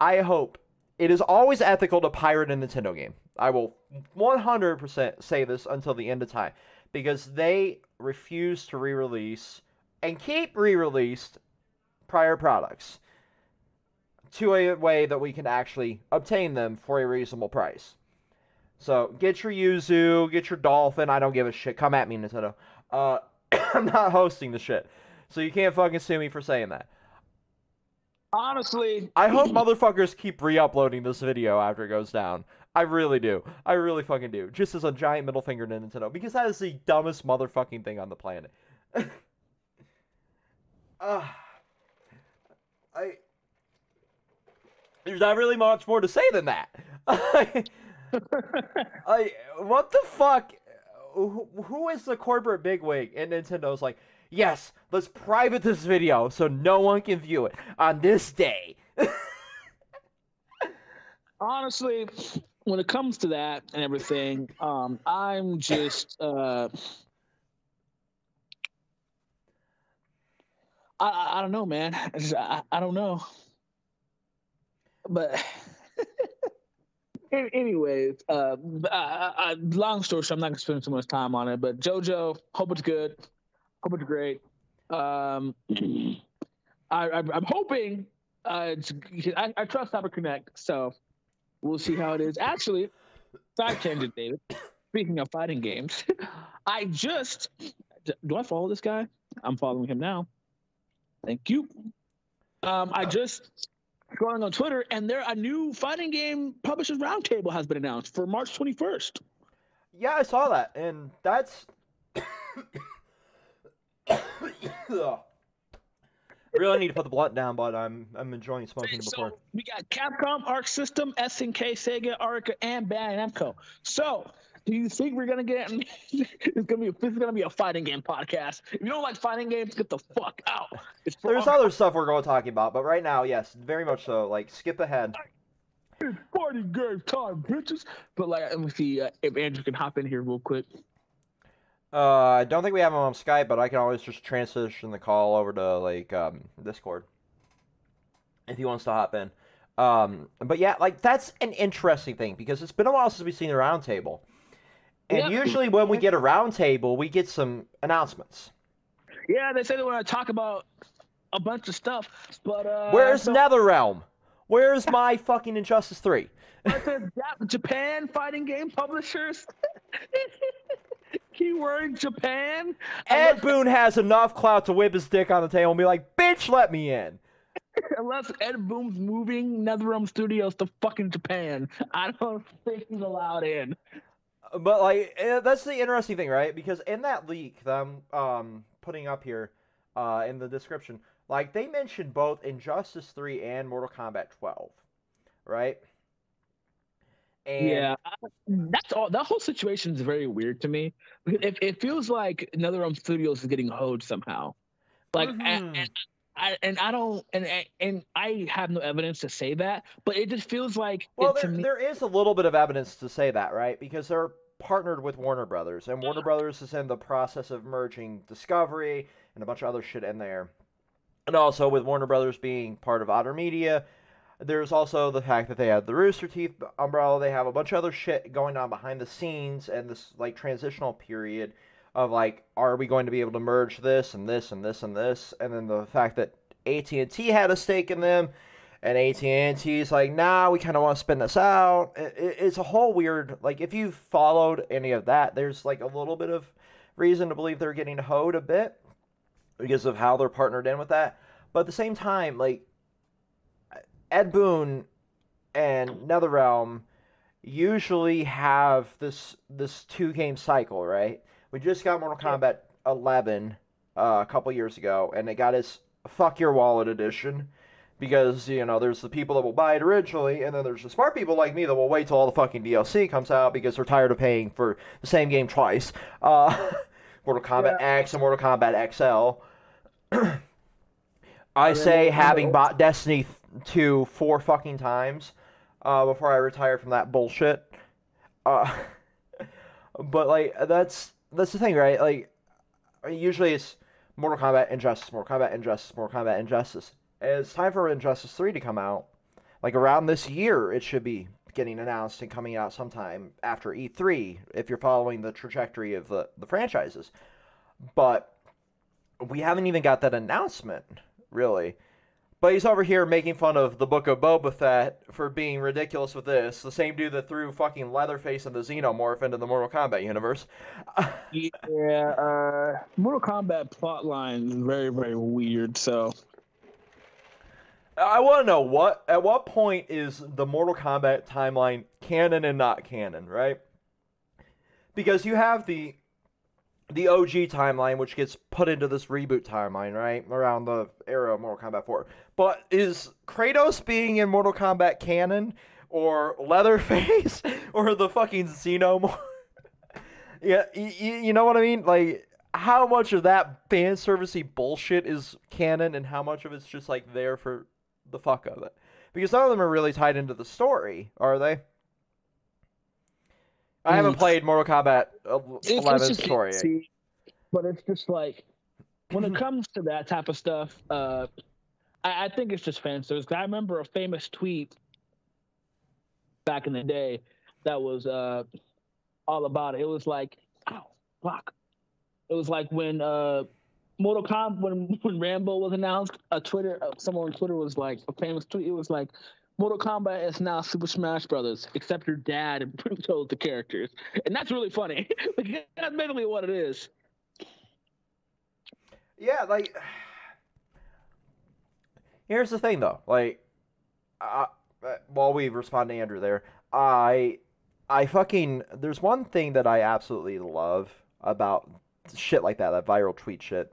I hope it is always ethical to pirate a Nintendo game. I will 100% say this until the end of time because they refuse to re-release and keep re-released prior products to a way that we can actually obtain them for a reasonable price. So get your Yuzu, get your Dolphin. I don't give a shit. Come at me, Nintendo. Uh, I'm not hosting the shit, so you can't fucking sue me for saying that. Honestly, I hope motherfuckers keep re-uploading this video after it goes down. I really do. I really fucking do. Just as a giant middle finger to Nintendo because that is the dumbest motherfucking thing on the planet. uh, I there's not really much more to say than that. I what the fuck? Who, who is the corporate bigwig? And Nintendo's like, yes, let's private this video so no one can view it on this day. honestly, when it comes to that and everything, um, I'm just uh, I, I I don't know, man. I, just, I, I don't know, but anyways, uh, uh, uh, long story short, I'm not gonna spend too much time on it. But JoJo, hope it's good. Hope it's great. Um, I, I'm hoping. Uh, I, I trust CyberConnect, so we'll see how it is. Actually, side tangent, David. Speaking of fighting games, I just do I follow this guy? I'm following him now. Thank you. Um, I just scrolling on Twitter, and there a new fighting game publishers roundtable has been announced for March 21st. Yeah, I saw that, and that's. I really need to put the blunt down, but I'm I'm enjoying smoking it before. So we got Capcom, Arc System, SNK, Sega, Arca, and Bandai Namco. So do you think we're gonna get? it's gonna be this is gonna be a fighting game podcast. If you don't like fighting games, get the fuck out. It's There's other stuff we're going to talk about, but right now, yes, very much so. Like skip ahead. It's fighting game time, bitches. But like, let me see uh, if Andrew can hop in here real quick. Uh, I don't think we have him on Skype, but I can always just transition the call over to like um, Discord if he wants to hop in. Um, but yeah, like that's an interesting thing because it's been a while since we've seen a roundtable, and yep. usually when we get a roundtable, we get some announcements. Yeah, they say they want to talk about a bunch of stuff, but uh, where's so... NetherRealm? Where's my fucking Injustice Three? Japan fighting game publishers. Keyword Japan. Ed Boon has enough clout to whip his dick on the table and be like, "Bitch, let me in." Unless Ed Boon's moving NetherRealm Studios to fucking Japan, I don't think he's allowed in. But like, eh, that's the interesting thing, right? Because in that leak that I'm um, putting up here uh, in the description, like they mentioned both Injustice Three and Mortal Kombat 12, right? And yeah, that's all. That whole situation is very weird to me. It, it feels like Another NetherRealm Studios is getting hoed somehow. Like, mm-hmm. and, and, I and I don't and and I have no evidence to say that, but it just feels like. Well, there, me... there is a little bit of evidence to say that, right? Because they're partnered with Warner Brothers, and Warner Brothers is in the process of merging Discovery and a bunch of other shit in there, and also with Warner Brothers being part of Otter Media there's also the fact that they have the Rooster Teeth umbrella. They have a bunch of other shit going on behind the scenes and this like transitional period of like, are we going to be able to merge this and this and this and this? And then the fact that AT and T had a stake in them, and AT and T is like, nah, we kind of want to spin this out. It, it, it's a whole weird like if you followed any of that, there's like a little bit of reason to believe they're getting hoed a bit because of how they're partnered in with that. But at the same time, like Ed Boon and NetherRealm usually have this this two game cycle, right? We just got Mortal Kombat 11 uh, a couple years ago, and it got its fuck your wallet edition because you know there's the people that will buy it originally, and then there's the smart people like me that will wait till all the fucking DLC comes out because they're tired of paying for the same game twice. Uh, Mortal Kombat yeah. X and Mortal Kombat XL. I say having bought Destiny to four fucking times uh, before I retire from that bullshit. Uh, but like that's that's the thing, right? Like usually it's Mortal Kombat Injustice, Mortal Kombat Injustice, Mortal Kombat Injustice. It's time for Injustice Three to come out. Like around this year, it should be getting announced and coming out sometime after E3 if you're following the trajectory of the, the franchises. But we haven't even got that announcement, really. But he's over here making fun of the Book of Boba Fett for being ridiculous with this. The same dude that threw fucking Leatherface and the Xenomorph into the Mortal Kombat universe. yeah, uh, Mortal Kombat plotline is very, very weird. So I want to know what at what point is the Mortal Kombat timeline canon and not canon, right? Because you have the the OG timeline, which gets put into this reboot timeline, right? Around the era of Mortal Kombat 4. But is Kratos being in Mortal Kombat canon? Or Leatherface? or the fucking Xenomorph? yeah, y- y- you know what I mean? Like, how much of that fan servicey bullshit is canon and how much of it's just like there for the fuck of it? Because none of them are really tied into the story, are they? I haven't played Mortal Kombat 11 story. See, but it's just like when it comes to that type of stuff, uh, I, I think it's just fan service. I remember a famous tweet back in the day that was uh, all about it. It was like, oh, fuck. It was like when uh, Mortal Kombat when when Rambo was announced. A Twitter, uh, someone on Twitter was like a famous tweet. It was like. Mortal Kombat is now Super Smash Brothers, except your dad and chose the characters, and that's really funny. like, that's basically what it is. Yeah, like here's the thing though. Like, uh, while we respond to Andrew there, I, I fucking there's one thing that I absolutely love about shit like that, that viral tweet shit.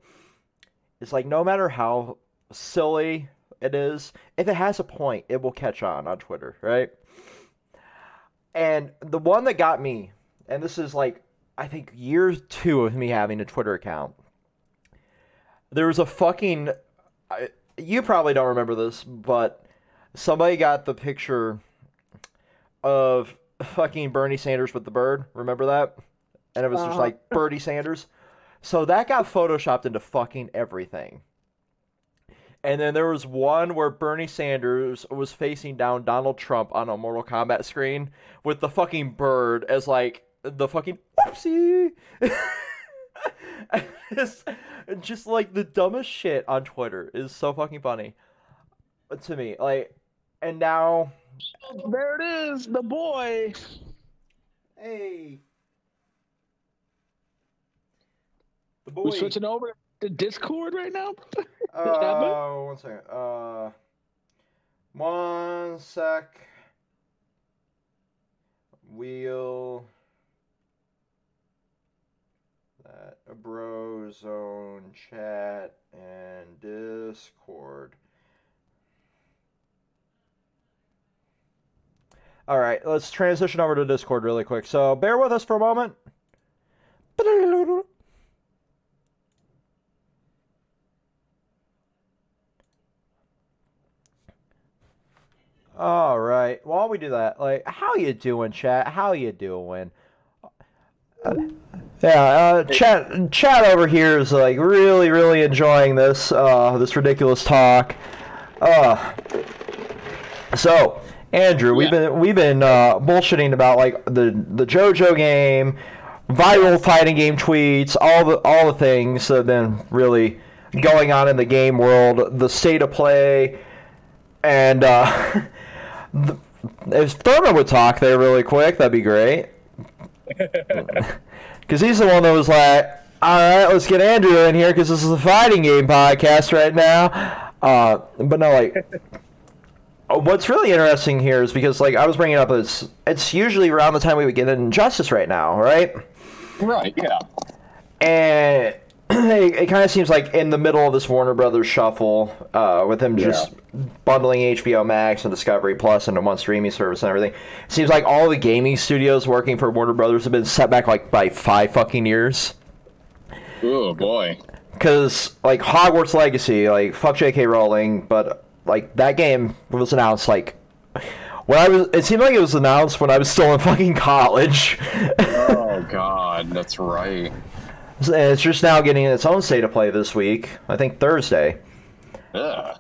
It's like no matter how silly it is, if it has a point, it will catch on on Twitter, right? And the one that got me, and this is like I think year two of me having a Twitter account. There was a fucking. You probably don't remember this, but somebody got the picture of fucking Bernie Sanders with the bird. Remember that? And it was just Uh-huh. like Bernie Sanders. So that got photoshopped into fucking everything. And then there was one where Bernie Sanders was facing down Donald Trump on a Mortal Kombat screen with the fucking bird as like the fucking oopsie. it's just like the dumbest shit on Twitter is so fucking funny to me. Like, and now, There it is, the boy. hey, the boy. We're switching over to Discord right now. Uh, one second. Uh, one sec. Wheel. That a bro zone chat and Discord. All right, let's transition over to Discord really quick. So bear with us for a moment. All right. While we do that, like, how you doing, chat? How you doing? Uh, yeah, uh, chat. Chat over here is like really, really enjoying this, uh, this ridiculous talk. Uh, so, Andrew, we've been we've been uh, bullshitting about like the the JoJo game, viral fighting game tweets, all the all the things that have been really going on in the game world, the state of play, and uh, the, if Thurman would talk there really quick, that'd be great. Because he's the one that was like, all right, let's get Andrew in here because this is a fighting game podcast right now. Uh, but no, like, what's really interesting here is because, like, I was bringing up is it's usually around the time we would get Injustice right now, right? Right, yeah. and it, it kind of seems like in the middle of this Warner Brothers shuffle, uh, with them just bundling HBO Max and Discovery Plus into one streaming service and everything, it seems like all the gaming studios working for Warner Brothers have been set back like by five fucking years. Oh boy. Because like Hogwarts Legacy, like fuck J.K. Rowling, but like that game was announced like when I was. It seemed like it was announced when I was still in fucking college. Oh god, that's right. And it's just now getting its own state of play this week. I think Thursday. Ugh.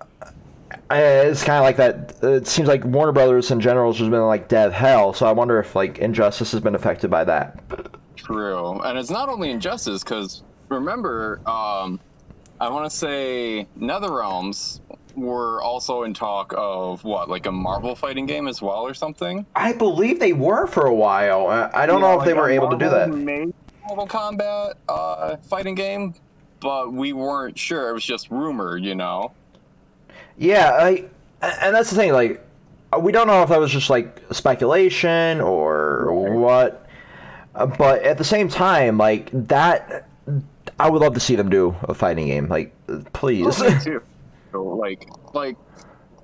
Uh, It's kind of like that. It seems like Warner Brothers in general has just been like dev hell. So I wonder if like Injustice has been affected by that. True. And it's not only Injustice, because remember, um, I want to say Nether Realms were also in talk of what, like a Marvel fighting game as well or something? I believe they were for a while. I I don't know if they were able to do that. Marvel Combat uh, fighting game, but we weren't sure. It was just rumored, you know? Yeah, I, and that's the thing. Like, we don't know if that was just like speculation or what. But at the same time, like that, I would love to see them do a fighting game. Like, please. Too. Like, like,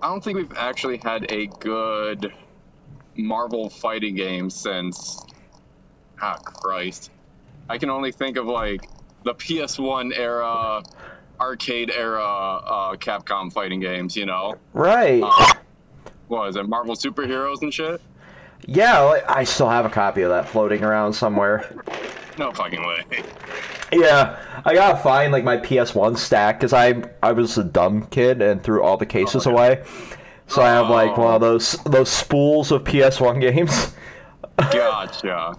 I don't think we've actually had a good Marvel fighting game since. Ah, Christ. I can only think of like the PS1 era, arcade era uh, Capcom fighting games. You know, right. uh, what is it? Marvel superheroes and shit. Yeah, I still have a copy of that floating around somewhere. No fucking way. Yeah, I gotta find like my PS1 stack because I I was a dumb kid and threw all the cases Oh, away. So I have like one of Oh. those those spools of PS1 games. Gotcha.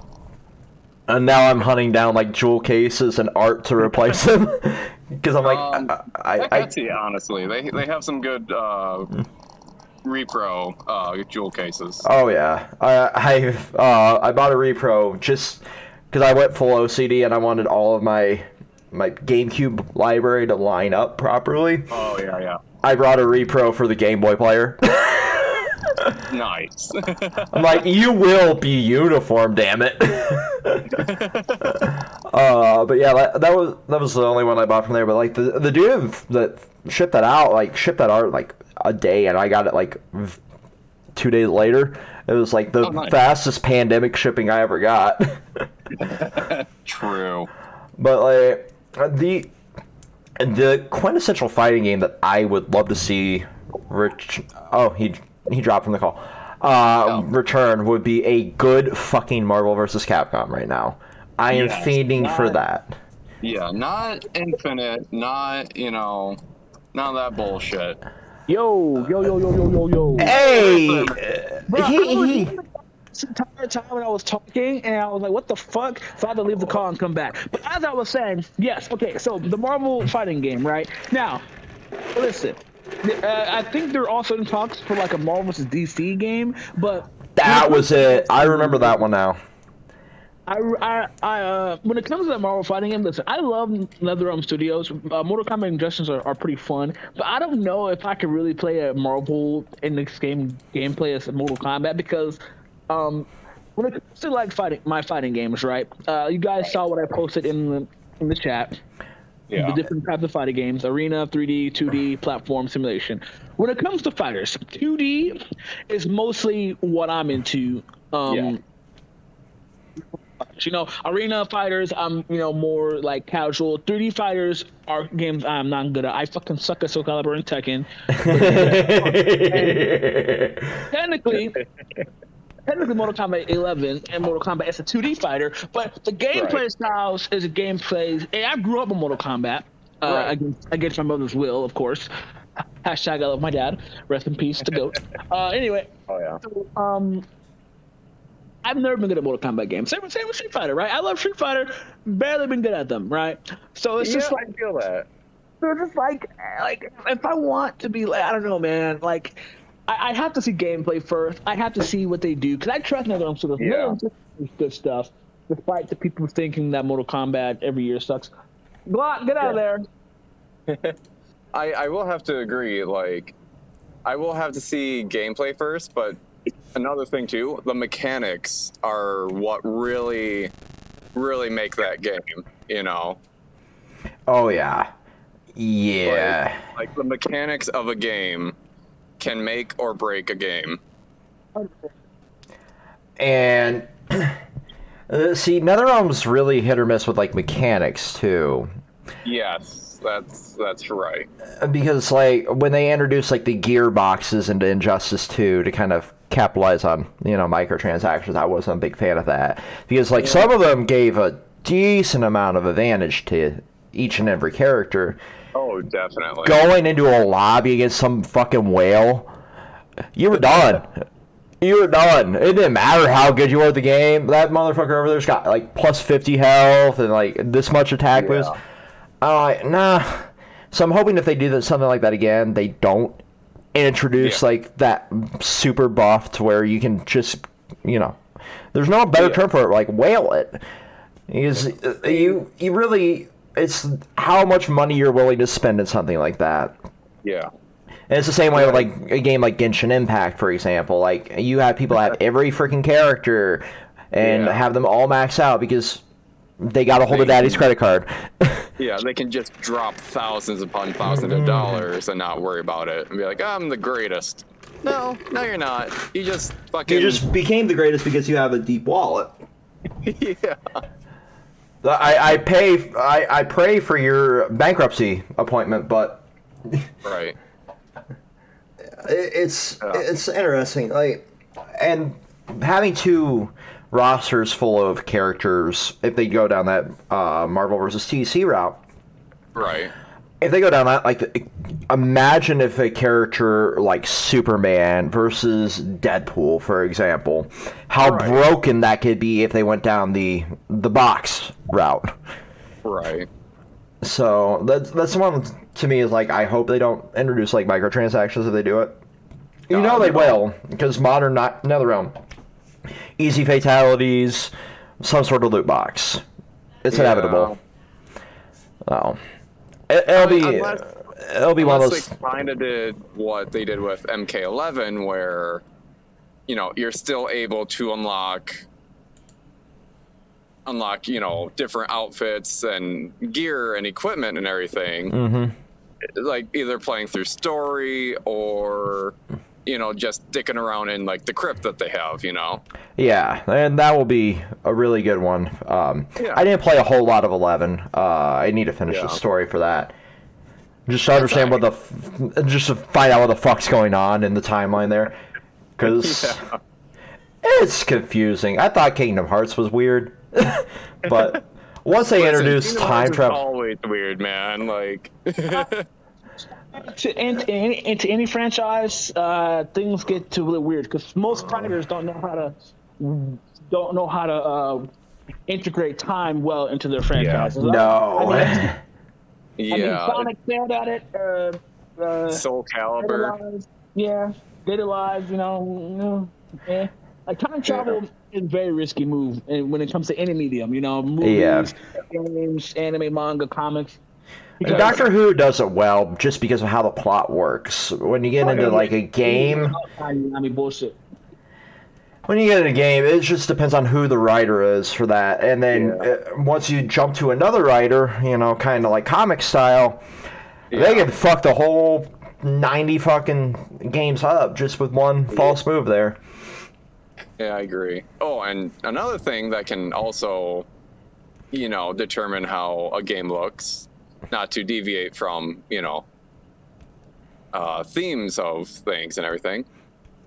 And now I'm hunting down like jewel cases and art to replace them. Because I'm like, Um, I, I I, honestly. They they have some good uh, repro uh, jewel cases. oh yeah, I I uh, I bought a repro just because I went full OCD and I wanted all of my my GameCube library to line up properly. Oh yeah, yeah. I brought a repro for the Game Boy player. Nice. I'm like, you will be uniform, damn it. uh, but yeah, that, that was that was the only one I bought from there. But like the the dude that shipped that out, like shipped that art like a day, and I got it like v- two days later. It was like the Oh, nice. fastest pandemic shipping I ever got. True. but like the the quintessential fighting game that I would love to see, Rich. Oh, he he dropped from the call. Uh, Oh. return would be a good fucking Marvel vs. Capcom right now. I am Yes, fiending for that. Yeah, not infinite, not you know, none of that bullshit. Yo, yo, yo, yo, yo, yo, yo. Hey, Bro, he, I was he, this entire time when I was talking, and I was like, "What the fuck?" So I had to leave the call and come back. But as I was saying, yes, okay. So the Marvel fighting game, right now, listen. Uh, I think they're also in talks for like a Marvel vs. DC game, but that was it. I remember that one now. I, I, I uh, when it comes to the Marvel fighting game, listen, I love NetherRealm Studios. Uh, Mortal Kombat Injustice are, are pretty fun, but I don't know if I could really play a Marvel in this game gameplay as Mortal Kombat because, um, when it comes to like fighting my fighting games, right? Uh, you guys saw what I posted in the in the chat. Yeah. The different types of fighting games: arena, 3D, 2D, platform simulation. When it comes to fighters, 2D is mostly what I'm into. Um, Yeah. you know, arena fighters, I'm you know more like casual. 3D fighters are games I'm not good at. I fucking suck at Soul Calibur and Tekken. Technically, technically, Mortal Kombat 11 and Mortal Kombat is a 2D fighter, but the gameplay Right. styles is a gameplay. And I grew up in Mortal Kombat uh, Right. against, against my mother's will, of course. Hashtag I love my dad. Rest in peace to goat. Uh, anyway, Oh yeah. so, um, I've never been good at Mortal Kombat games. Same, same with Street Fighter, right? I love Street Fighter, barely been good at them, right? So it's just like feel that. so it's just like like if I want to be like I don't know, man. Like I, I have to see gameplay first. I have to see what they do because I trust NetherRealm Studios. Yeah. NetherRealm Studios good stuff, despite the people thinking that Mortal Kombat every year sucks. Glock, get out of there. I, I will have to agree. Like, I will have to see gameplay first, but another thing too, the mechanics are what really, really make that game. You know, oh yeah, yeah. like the mechanics of a game can make or break a game. And uh, see, NetherRealm's really hit or miss with like mechanics too. Yes, that's that's right. because like when they introduced like the gearboxes into Injustice 2 to kind of capitalize on you know microtransactions, I wasn't a big fan of that because like some of them gave a decent amount of advantage to each and every character. Oh, definitely. Going into a lobby against some fucking whale, you were done. You were done. It didn't matter how good you were at the game. That motherfucker over there's got like plus 50 health and like this much attack boost. I'm like, nah. So I'm hoping if they do that, something like that again, they don't introduce Yeah. like that super buff to where you can just, you know, there's no better Yeah. term for it, like whale it. Uh, you you really it's how much money you're willing to spend in something like that. Yeah. And it's the same way with like a game like Genshin Impact, for example. Like you have people have every freaking character and Yeah. have them all max out because they got a hold of daddy's credit card. Yeah, they can just drop thousands upon thousands of dollars and not worry about it and be like, I'm the greatest. No, no, you're not. You just fucking. you just became the greatest because you have a deep wallet. yeah. I, I pay I, I pray for your bankruptcy appointment, but Right. it's Yeah. it's interesting. Like and having two rosters full of characters, if they go down that uh, Marvel versus DC route, Right. If they go down that like imagine if a character like superman versus deadpool for example how Right. broken that could be if they went down the the box route. Right. so that's that's one to me is like i hope they don't introduce like microtransactions if they do it. You know they will because modern not netherrealm easy fatalities some sort of loot box. It's Yeah. inevitable. Oh, it'll be unless- it'll be one of those. they kind of did what they did with MK11, where you know you're still able to unlock unlock you know different outfits and gear and equipment and everything hmm like either playing through story or you know just dicking around in like the crypt that they have you know Yeah, and that will be a really good one. Um, Yeah. I didn't play a whole lot of Eleven. Uh, I need to finish the story for that. Just to understand what the, just to find out what the fuck's going on in the timeline there, because Yeah. it's confusing. I thought Kingdom Hearts was weird, but once they Listen, introduced Kingdom time travel, always weird man like to, into, any, into any franchise, uh, things get too really weird because most writers don't know how to don't know how to uh, integrate time well into their franchises. no. I mean, yeah I mean, Sonic failed at it. Uh, uh, soul Dead caliber yeah, Dead Alive, you know, you know, eh. Like time travel is a very risky move, and when it comes to any medium, you know, movies, Yeah. games, anime, manga, comics. And Doctor Who does it well just because of how the plot works. When you get into like a game, I mean, bullshit. when you get in a game, it just depends on who the writer is for that. And then Yeah. uh, once you jump to another writer, you know, kind of like comic style, they Yeah. can fuck the whole 90 fucking games up just with one false move there. Yeah, I agree. Oh, and another thing that can also, you know, determine how a game looks, not to deviate from, you know, uh, themes of things and everything,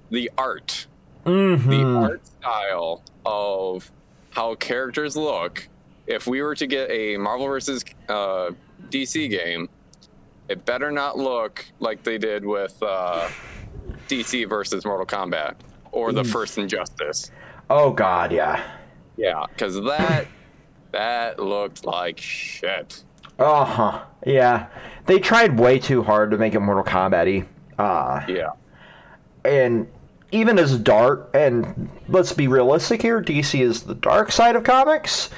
the art. The Mm-hmm. art style of how characters look. If we were to get a Marvel versus uh, DC game, it better not look like they did with uh, DC versus Mortal Kombat or the first Injustice. Oh, God, yeah. Yeah, because that that looked like shit. Uh huh. Yeah. They tried way too hard to make it Mortal Kombat y. Uh, Yeah, and even as dark and let's be realistic here dc is the dark side of comics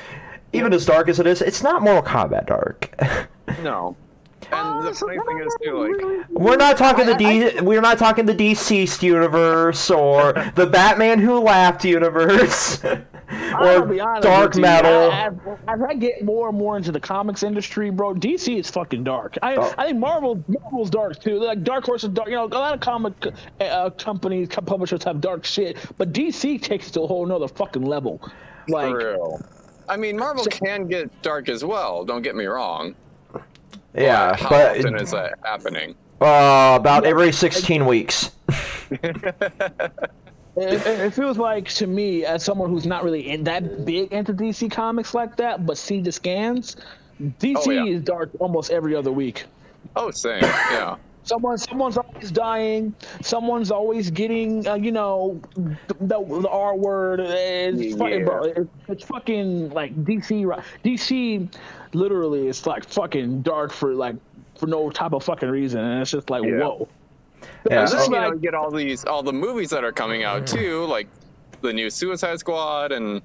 even as dark as it is it's not mortal kombat dark no. And the funny thing is too, like, we're not talking the D- we're not talking the DCeased universe or the batman who laughed universe I'll or be honest dark with metal As, as I get more and more into the comics industry, bro, DC is fucking dark. I, Oh. I think Marvel Marvel's dark too. Like Dark Horse is dark. You know, a lot of comic uh, companies, publishers have dark shit, but DC takes it to a whole nother fucking level. Like, for real. I mean, Marvel can get dark as well. Don't get me wrong. yeah how but often is that happening? uh, about every 16 weeks It, it- feels like to me, as someone who's not really in that big into DC comics like that, but see the scans, DC Oh, yeah. is dark almost every other week. Oh, same. Yeah. Someone, someone's always dying. Someone's always getting, uh, you know, the, the R word. It's fucking, Yeah. bro. It, it's fucking like DC. DC, literally, it's like fucking dark for like for no type of fucking reason, and it's just like Yeah. whoa. Yeah. And just you know, like- get all these, all the movies that are coming out too, like the new Suicide Squad, and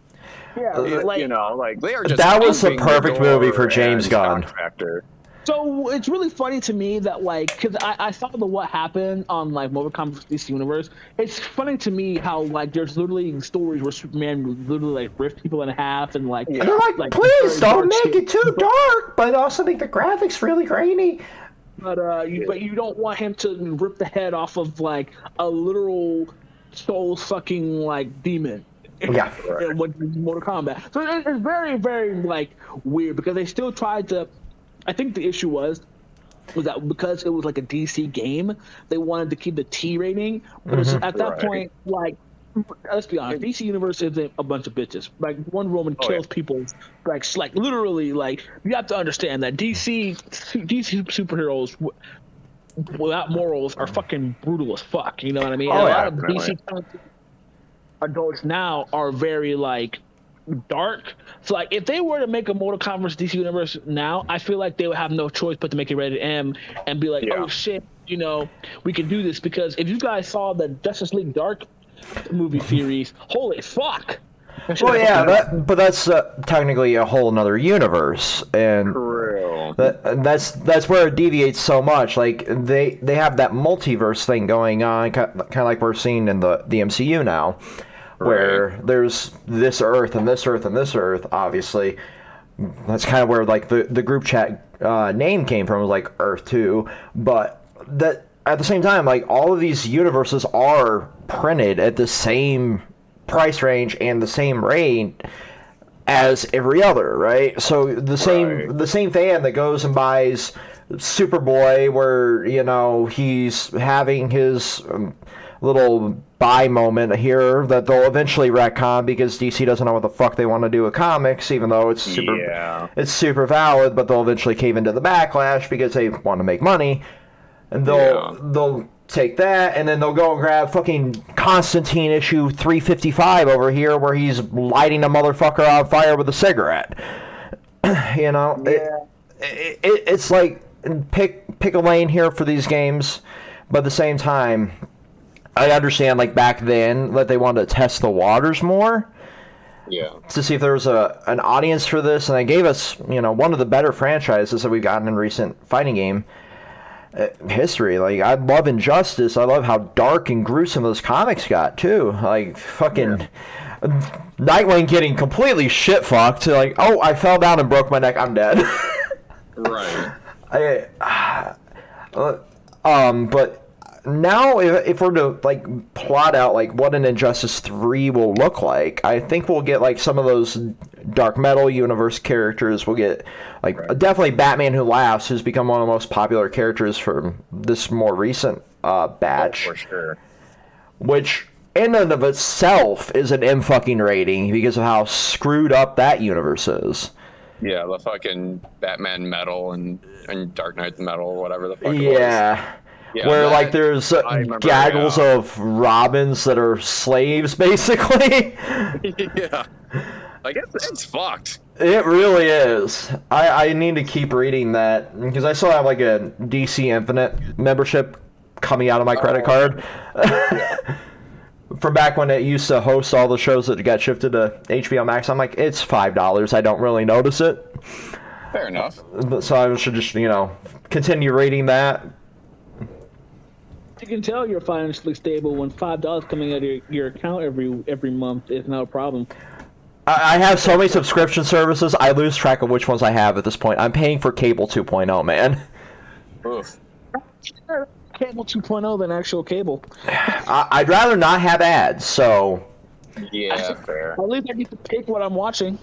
yeah, like you know, like they are just. That was the perfect movie for James Gunn. shock Factor. So it's really funny to me that like, cause I, I saw the what happened on like Marvel Comics DC Universe. It's funny to me how like there's literally stories where Superman literally like ripped people in half and like and they're like, please don't make it too dark but also make the graphics really grainy But uh, you, but you don't want him to rip the head off of like a literal soul sucking like demon. yeah in what Mortal Kombat. So it's very, very like weird because they still tried to. I think the issue was was that because it was like a DC game, they wanted to keep the T rating, but it's, at that Right. point, like let's be honest. DC Universe isn't a bunch of bitches. Like one Woman Oh, kills people, like like literally. Like you have to understand that DC DC superheroes without morals are fucking brutal as fuck. You know what I mean? Oh, a yeah, lot of. DC adults now are very like dark. So like if they were to make a Mortal Kombat DC Universe now, I feel like they would have no choice but to make it rated M and be like, Yeah. oh shit, you know, we can do this because if you guys saw the Justice League Dark movie series, holy fuck. Well, yeah, that, but that's uh, technically a whole another universe, and True. that, that's that's where it deviates so much. Like they they have that multiverse thing going on, kind of like we're seeing in the the MCU now, where there's this Earth and this Earth and this Earth. Obviously, that's kind of where like the the group chat uh, name came from, was like Earth Two, but that at the same time, like all of these universes are printed at the same price range and the same rate as every other, right? So the same Right. the same fan that goes and buys Superboy, where you know he's having his um, little buy moment here that they'll eventually retcon because DC doesn't know what the fuck they want to do with comics, even though it's super Yeah. it's super valid, but they'll eventually cave into the backlash because they want to make money, and they'll Yeah. they'll take that and then they'll go and grab fucking Constantine issue 355 over here where he's lighting a motherfucker on fire with a cigarette. you know, it, it, it, it's like pick pick a lane here for these games, but at the same time, I understand like back then that they wanted to test the waters more Yeah. to see if there was a an audience for this, and they gave us, you know, one of the better franchises that we've gotten in recent fighting game history. Like, I love Injustice. I love how dark and gruesome those comics got too. Like, fucking Nightwing getting completely shit fucked. Like, oh, I fell down and broke my neck. I'm dead. Right. I, uh, um, but now if, if we're to like plot out like what an Injustice three will look like, I think we'll get like some of those dark metal universe characters. We'll get like definitely Batman Who Laughs, who's become one of the most popular characters from this more recent uh, batch For sure. which in and of itself is an M fucking rating because of how screwed up that universe is. Yeah, the fucking Batman metal and, and Dark Knight metal, whatever the fuck it Yeah. Yeah, Where that- like there's remember, gaggles yeah. of robins that are slaves, basically. yeah. Like, guess it's fucked. it really is. I, I need to keep reading that because I still have like a DC Infinite membership coming out of my credit Oh. card. From back when it used to host all the shows that got shifted to HBO Max, I'm like, it's five dollars. I don't really notice it. Fair enough. But- So I should just, you know, continue reading that. You can tell you're financially stable when five dollars coming out of your, your account every every month is not a problem. I I have so many subscription services, I lose track of which ones I have at this point. I'm paying for cable 2.0, man. Oof. Cable 2.0 than actual cable. I- I'd rather not have ads, so Yeah, fair. At least I get to pick what I'm watching.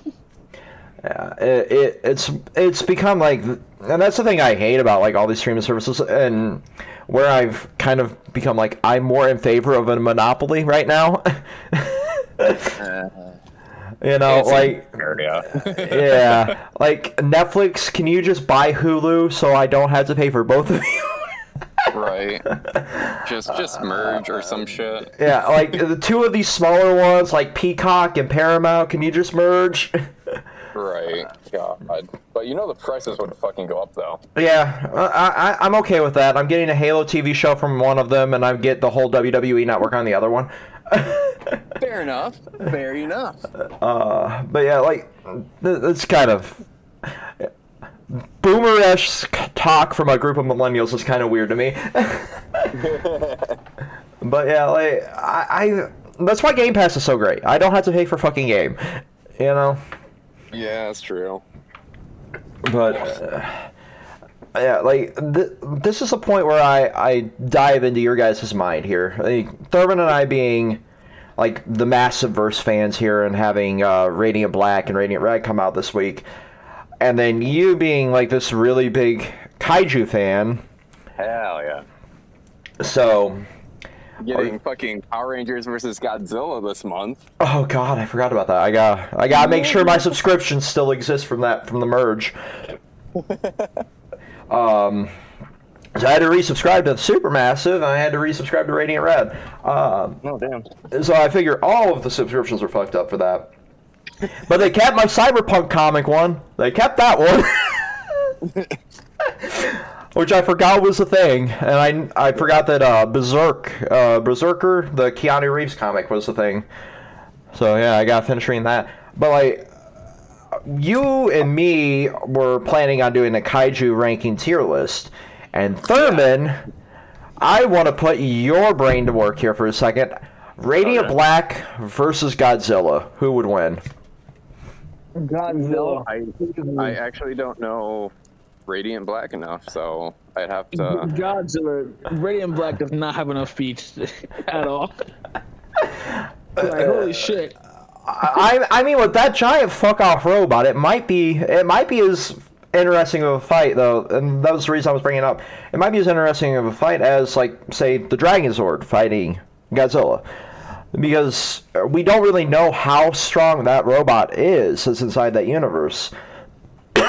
yeah, it, it, it's it's become like, and that's the thing I hate about like all these streaming services, and where I've kind of become like I'm more in favor of a monopoly right now. Uh-huh. You know, It's like yeah, like Netflix. Can you just buy Hulu so I don't have to pay for both of you? right. Just just merge or some shit. Yeah, like the two of these smaller ones, like Peacock and Paramount, can you just merge? Right. God. But you know the prices would fucking go up though. yeah, I, I, I'm okay with that. I'm getting a Halo TV show from one of them, and I get the whole WWE network on the other one. Fair enough. Fair enough. Uh, but yeah, like th- it's kind of boomerish talk from a group of millennials is kind of weird to me. but yeah, like I, I, that's why Game Pass is so great. I don't have to pay for fucking game, you know. Yeah, that's true. but uh, yeah, like th- this is a point where I I dive into your guys' mind here. Like, Thurman and I being like the massive verse fans here and having uh, Radiant Black and Radiant Red come out this week, and then you being like this really big kaiju fan. Hell yeah. So Getting fucking Power Rangers versus Godzilla this month. Oh God, I forgot about that. I got I gotta make sure my subscription still exists from that from the merge. um, so I had to resubscribe to Supermassive, and I had to resubscribe to Radiant Red. Um, Oh damn. so I figure all of the subscriptions are fucked up for that. But they kept my Cyberpunk comic one. They kept that one. Which I forgot was a thing, and I, I forgot that uh, Berserk, uh, Berserker, the Keanu Reeves comic, was a thing. So yeah, I got finished reading that. But like, you and me were planning on doing a kaiju ranking tier list, and Thurman, I want to put your brain to work here for a second. Radiant Okay. Black versus Godzilla. Who would win? Godzilla. I I actually don't know Radiant Black enough, so I'd have to. Godzilla. Radiant Black does not have enough feet at all. like holy shit. I I mean, with that giant fuck off robot, it might be it might be as interesting of a fight though, and that was the reason I was bringing it up. It might be as interesting of a fight as like say the Dragon Zord fighting Godzilla, because we don't really know how strong that robot is that's inside that universe.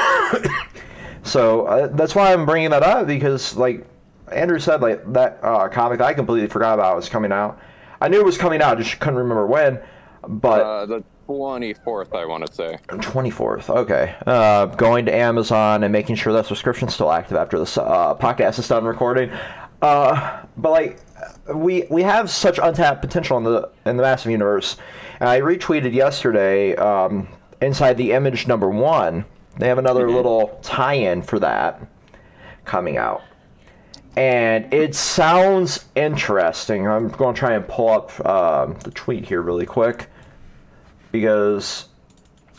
so uh, that's why I'm bringing that up because like Andrew said, like that uh, comic that I completely forgot about was coming out. I knew it was coming out, just couldn't remember when. But Uh, the 24th, I want to say. 24th. Okay. Uh, going to Amazon and making sure that subscription's still active after this uh, podcast is done recording. Uh, but like, we we have such untapped potential in the in the massive universe. And I retweeted yesterday um, inside the image number one. They have another little tie-in for that coming out. And it sounds interesting. I'm going to try and pull up um, the tweet here really quick because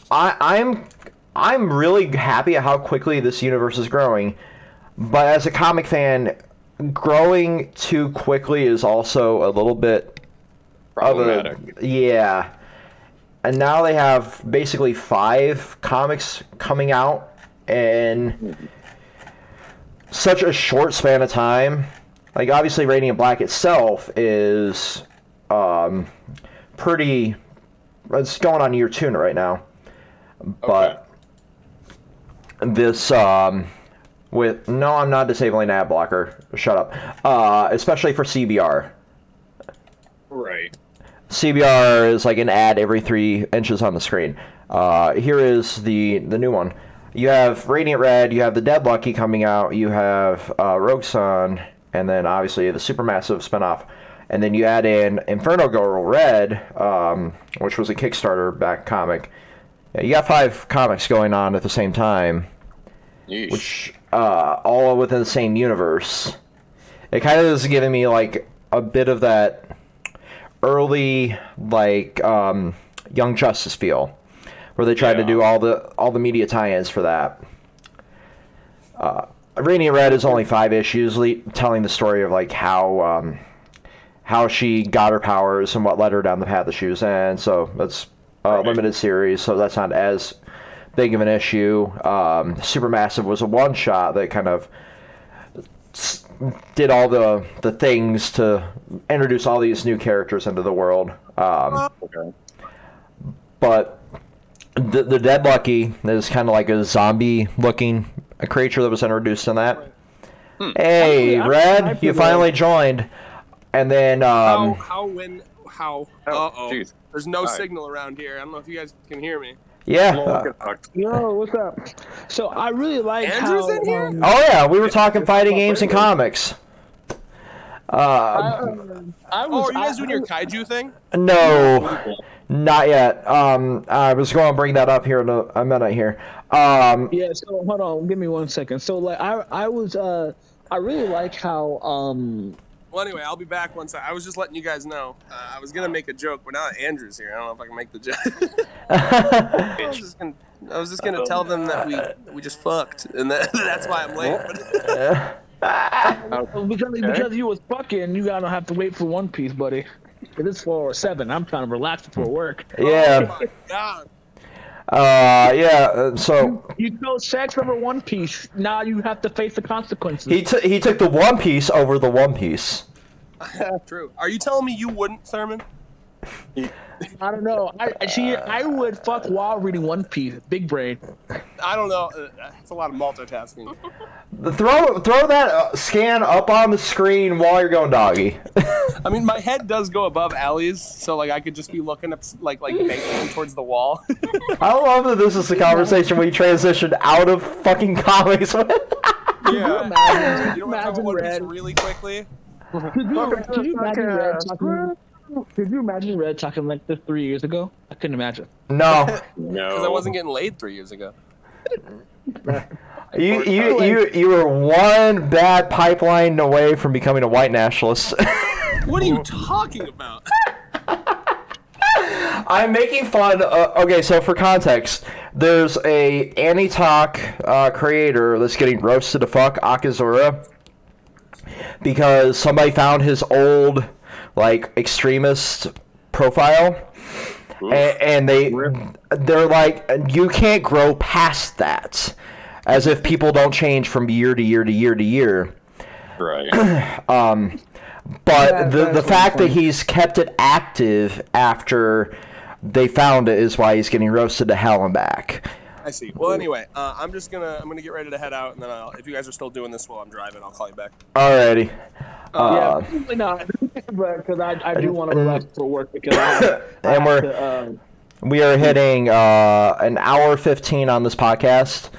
I, I'm I'm really happy at how quickly this universe is growing, but as a comic fan, growing too quickly is also a little bit of a Problematic. yeah. And now they have basically five comics coming out in such a short span of time. Like obviously, Radiant Black itself is um, pretty it's going on year two right now. But this um with no I'm not disabling ad blocker. Shut up. Uh especially for CBR. Right. CBR is like an ad every three inches on the screen. Uh, here is the the new one. You have Radiant Red, you have the Dead Lucky coming out, you have uh, Rogue Sun, and then obviously the Supermassive spinoff. And then you add in Inferno Girl Red, um, which was a Kickstarter back comic. You got five comics going on at the same time Yeesh. which uh, all within the same universe. It kind of is giving me like a bit of that early like um, Young Justice feel, where they tried to do all the all the media tie-ins for that. Uh, Radiant Red is only five issues, le- telling the story of like how um, how she got her powers and what led her down the path that she was in. So that's a Right. limited series, so that's not as big of an issue. Um, Supermassive was a one shot that kind of did all the the things to introduce all these new characters into the world. Um, Okay. but the, the Dead Lucky is kind of like a zombie looking a creature that was introduced in that. Hey, Red, you finally joined. And then How, um, how, when, how? Oh, Uh oh. jeez. There's no Hi. signal around here. I don't know if you guys can hear me. yeah. Well, uh, good. Yo, what's up? So I really like Andrew's how, in here? um, oh yeah, we were talking fighting games and comics. I, Uh, um, I Oh, was. are you guys I- doing your kaiju thing? no, not yet. Um, I was going to bring that up here in a, a minute here. Um, Yeah, so hold on, give me one second. So like I I was uh I really like how um Well, anyway, I'll be back once I, I was just letting you guys know. Uh, I was gonna make a joke, but now that Andrew's here, I don't know if I can make the joke. I was just gonna, I was just gonna tell them that we we just fucked, and that, that's why I'm late. because because you was fucking, you gotta have to wait for One Piece, buddy. It is four or seven. I'm trying to relax before work. yeah, oh my god! Uh, yeah. uh, So You chose sex over One Piece. Now you have to face the consequences. he t- he took the One Piece over the One Piece. True. Are you telling me you wouldn't, Thurman? I don't know. I I- see. I would fuck while reading One Piece. Big brain. I don't know. It's a lot of multitasking. Throw throw that uh, scan up on the screen while you're going doggy. I mean, my head does go above Allie's, so like I could just be looking up, like like facing towards the wall. I love that this is the conversation we transitioned out of fucking comics with. yeah. imagine- You know what? imagine One Piece Red? really quickly. Could you, could you imagine Red talking? Could you imagine Red talking like this three years ago? I couldn't imagine. no, No. Because I wasn't getting laid three years ago. you you you you were one bad pipeline away from becoming a white nationalist. What are you talking about? I'm making fun. Uh, okay, so for context, there's a anti-talk uh, creator that's getting roasted to fuck Akazura because somebody found his old like extremist profile, and, and they they're like, you can't grow past that, as if people don't change from year to year to year to year. Right. um But Yeah, the the fact that he's kept it active after they found it is why he's getting roasted to hell and back. I see. Well, anyway, uh, I'm just gonna I'm gonna get ready to head out, and then I'll, if you guys are still doing this while I'm driving, I'll call you back. Alrighty. Yeah, Uh, probably not. but because I, I do want to relax for work because I, I And we're- to, um, we are hitting uh, an hour 15 on this podcast.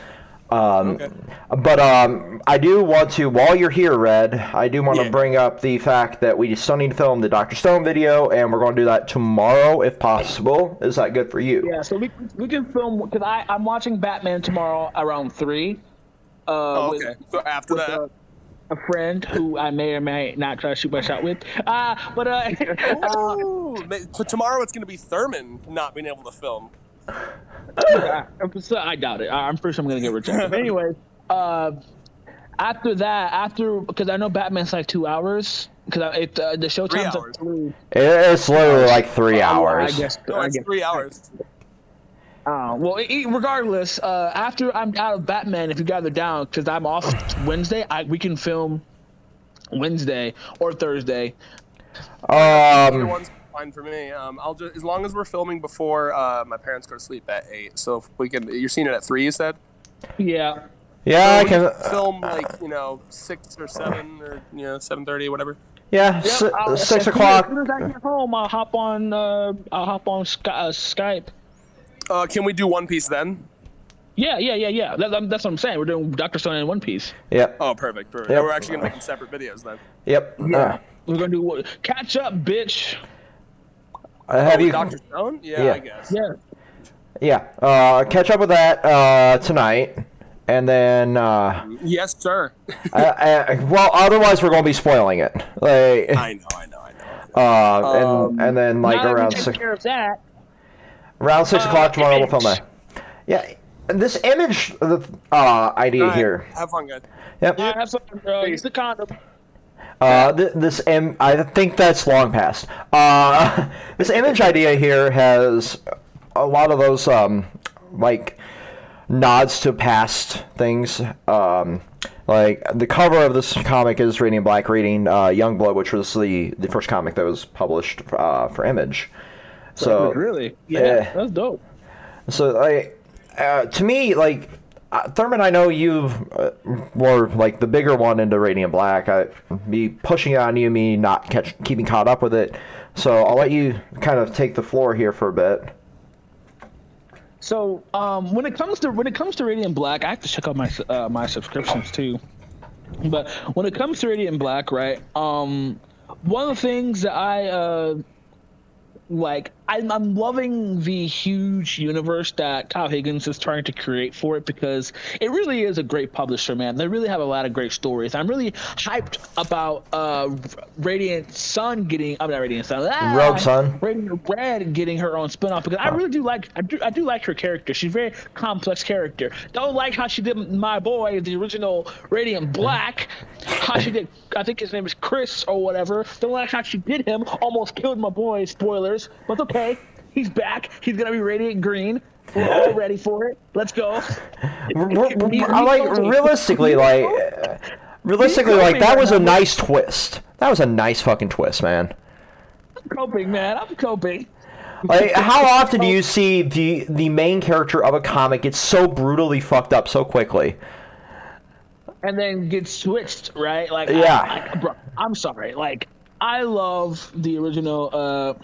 Um, Okay. But um, I do want to, while you're here, Red, I do want to Yeah. bring up the fact that we still need to film the Dr. Stone video, and we're going to do that tomorrow if possible. Is that good for you? yeah, so we we can film because I I'm watching Batman tomorrow around three. Uh, Oh, with- okay. So after that, uh, a friend who I may or may not try to shoot my shot with. Uh, but uh, uh, Ooh, ma- tomorrow it's gonna be Thurman not being able to film. I, so I doubt it. I- I'm pretty sure I'm gonna get rejected. But anyway, uh, after that, after because I know Batman's like two hours because it uh, the show time's hours. at three. It- It's literally like three Oh, well, hours. I guess. No, I it's guess. three hours. Uh, well, e- regardless, uh, after I'm out of Batman, if you guys are down, because I'm off Wednesday, I, we can film Wednesday or Thursday. Either Um, one's fine for me. Um, I'll just as long as we're filming before uh, my parents go to sleep at eight. So if we can, you're seeing it at three. You said. Yeah. yeah, I We can. film like you know six or seven or you know seven thirty whatever. Yeah, Yep, si- I'll- six o'clock. As soon as I get home, I'll hop on. Uh, I'll hop on Sky, uh, Skype. Uh, can we do One Piece then? Yeah, yeah, yeah, yeah. That, that- that's what I'm saying. We're doing Doctor Stone in One Piece. Yep. Oh, perfect. perfect. Yep. We're actually gonna make them separate videos then. Yep. Uh, We're gonna do what? Catch up, bitch. uh, have oh, you? Doctor Stone? Yeah, Yeah. I guess. Yeah. Yeah. Uh, catch up with that uh, tonight, and then. Uh, Yes, sir. I, I, well, otherwise we're gonna be spoiling it. Like, I know, I know, I know. uh, and Um, and then like now that we around take six, care of that. Around six uh, o'clock tomorrow we'll film image. that. Yeah. and This image uh, idea All right, here. Have fun, guys. Yep. Yeah, have fun, bro. Use the condom. Uh, th- this Im- I think that's long past. Uh, this image idea here has a lot of those um, like nods to past things. Um, like the cover of this comic is Radiant Black reading uh, Youngblood, which was the the first comic that was published uh, for Image. So really? Yeah, yeah. that's dope. so like uh, to me like uh, Thurman, I know you uh, were like the bigger one into Radiant Black. I me pushing it on you, me not catch, keeping caught up with it. So I'll let you kind of take the floor here for a bit. So, um, when it comes to when it comes to Radiant Black, I have to check out my uh, my subscriptions too. But when it comes to Radiant Black, right? Um, one of the things that I uh, like, I'm, I'm loving the huge universe that Kyle Higgins is trying to create for it because it really is a great publisher, man. They really have a lot of great stories. I'm really hyped about uh, Radiant Sun getting. I'm not Radiant Sun. ah, Rogue Sun. Radiant Red getting her own spinoff because I really do like I do I do like her character. She's a very complex character. Don't like how she did my boy, the original Radiant Black. How she did I think his name is Chris or whatever. Don't like how she did him. Almost killed my boy. Spoilers, but it's okay. He's back. He's gonna be Radiant Green. We're all ready for it. Let's go. R- r- He- I like realistically, like realistically, like that was a nice twist. That was a nice fucking twist, man. I'm coping, man. I'm coping. Like, how often do you see the the main character of a comic get so brutally fucked up so quickly? and then get switched, right? Like, I- Yeah. I, bro, I'm sorry. Like, I love the original. Uh,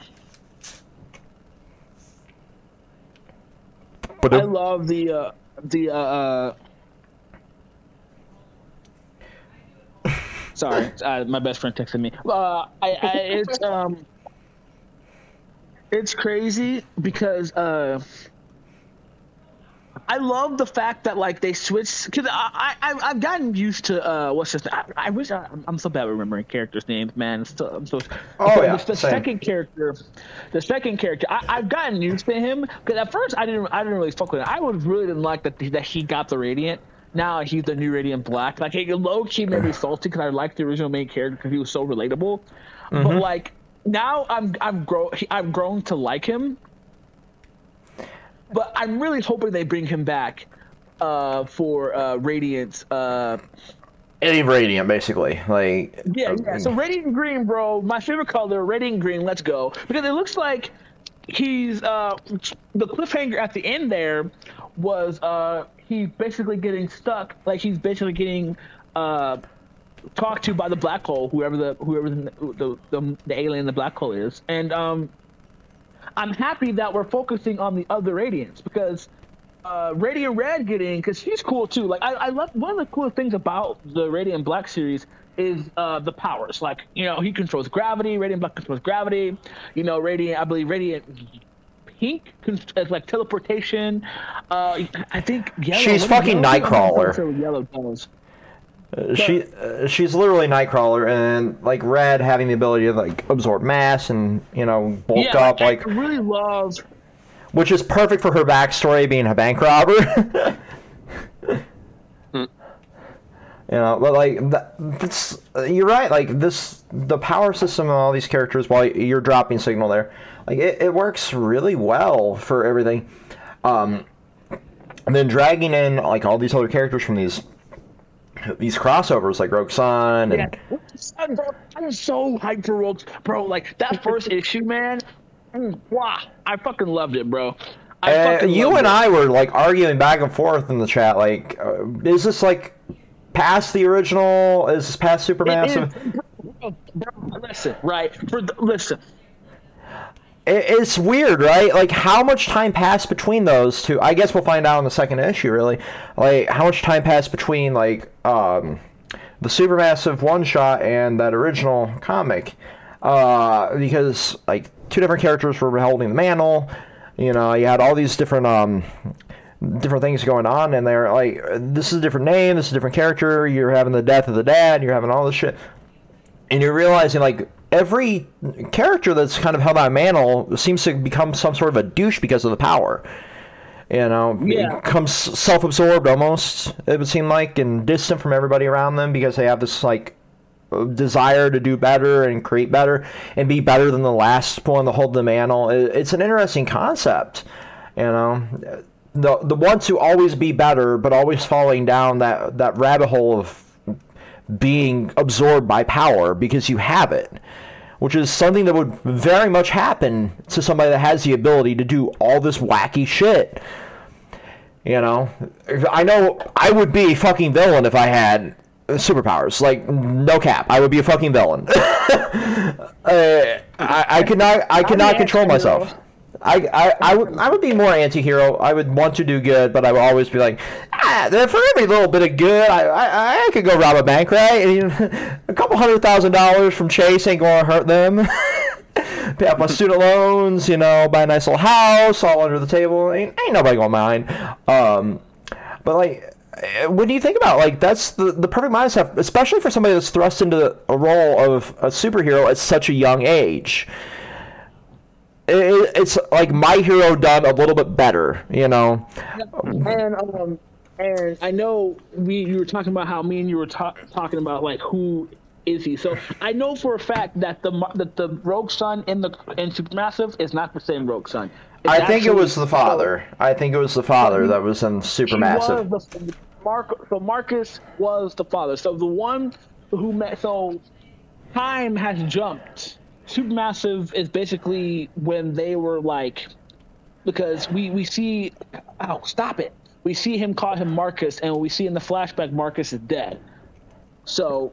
But I love the uh, the uh, uh sorry, uh, my best friend texted me. Uh, I, I it's um, it's crazy because uh. I love the fact that like they switched because I, I I've gotten used to uh what's this I, I wish I, I'm so bad at remembering characters' names man. I'm so, I'm so Oh, yeah, the, the second character the second character I, I've gotten used to him because at first I didn't I didn't really fuck with him. I was really didn't like that that he got the radiant. Now he's the new radiant black. Like he low key made me salty because I liked the original main character because he was so relatable. Mm-hmm. but like now I'm I'm grow I've grown to like him but I'm really hoping they bring him back uh, for uh, Radiance. Uh, any Radiant, basically. Like, yeah, yeah. So Radiant Green, bro, my favorite color, Radiant Green. Let's go because it looks like he's uh, the cliffhanger at the end there was uh, he's basically getting stuck. Like he's basically getting uh, talked to by the black hole, whoever the whoever the the, the, the alien in the black hole is, and um. I'm happy that we're focusing on the other Radiants because uh, Radiant Red getting because she's cool too. Like I, I love one of the coolest things about the Radiant Black series is uh, the powers. Like you know he controls gravity. Radiant Black controls gravity. You know Radiant. I believe Radiant Pink is like teleportation. Uh, I think yellow. She's fucking yellow- I'm not Nightcrawler. Yellow does. She uh, she's literally Nightcrawler, and like Red having the ability to like absorb mass and you know bulk Yeah, up, like I really love. which is perfect for her backstory being a bank robber. you know, but like that, that's, you're right. Like this, the power system of all these characters, while you're dropping signal there, like it, it works really well for everything. Um, and then dragging in like all these other characters from these these crossovers, like Rogue Sun and. Yeah, I'm so hyped for Rogue, bro. Like that first issue, man. mm, Wow, I fucking loved it, bro. I Uh, you and it. I were like arguing back and forth in the chat. Like, uh, is this like past the original? Is this past Supermassive? bro, bro, listen, right? For the, listen, it's weird, right? Like, how much time passed between those two? I guess we'll find out in the second issue. Really, like how much time passed between like um, the Supermassive one shot and that original comic? Uh, because like two different characters were holding the mantle. You know, you had all these different um, different things going on, and they're like, this is a different name, this is a different character. You're having the death of the dad. You're having all this shit and you're realizing like every character that's kind of held that mantle seems to become some sort of a douche because of the power. You know, Yeah. becomes self-absorbed almost. It would seem like and distant from everybody around them because they have this like desire to do better and create better and be better than the last one to hold the mantle. It's an interesting concept. You know, the the ones who always be better, but always falling down that that rabbit hole of being absorbed by power because you have it, which is something that would very much happen to somebody that has the ability to do all this wacky shit. You know, I know I would be a fucking villain if I had superpowers. Like, no cap, I would be a fucking villain. uh, I, I could not, I could not control myself. I, I, I, would, I would be more anti-hero. I would want to do good, but I would always be like, ah, for every little bit of good, I, I, I could go rob a bank, right? Mean, a couple hundred thousand dollars from Chase ain't going to hurt them. Pay off my student loans, you know, buy a nice little house, all under the table. Ain't, ain't nobody gonna mind. Um, but like, eh, when you think about like that's the the perfect mindset, especially for somebody that's thrust into a role of a superhero at such a young age it, it's like my hero done a little bit better, you know. and um, and I know we you were talking about how me and you were ta- talking about like who is he. So I know for a fact that the that the Rogue Sun in the in Supermassive is not the same Rogue Sun. It's I think it was the father. I think it was the father that was in He Supermassive. was the Mark. So Marcus was the father. So the one who met. So time has jumped. Supermassive is basically when they were like, because we we see, oh stop it. We see him call him Marcus, and we see in the flashback Marcus is dead. So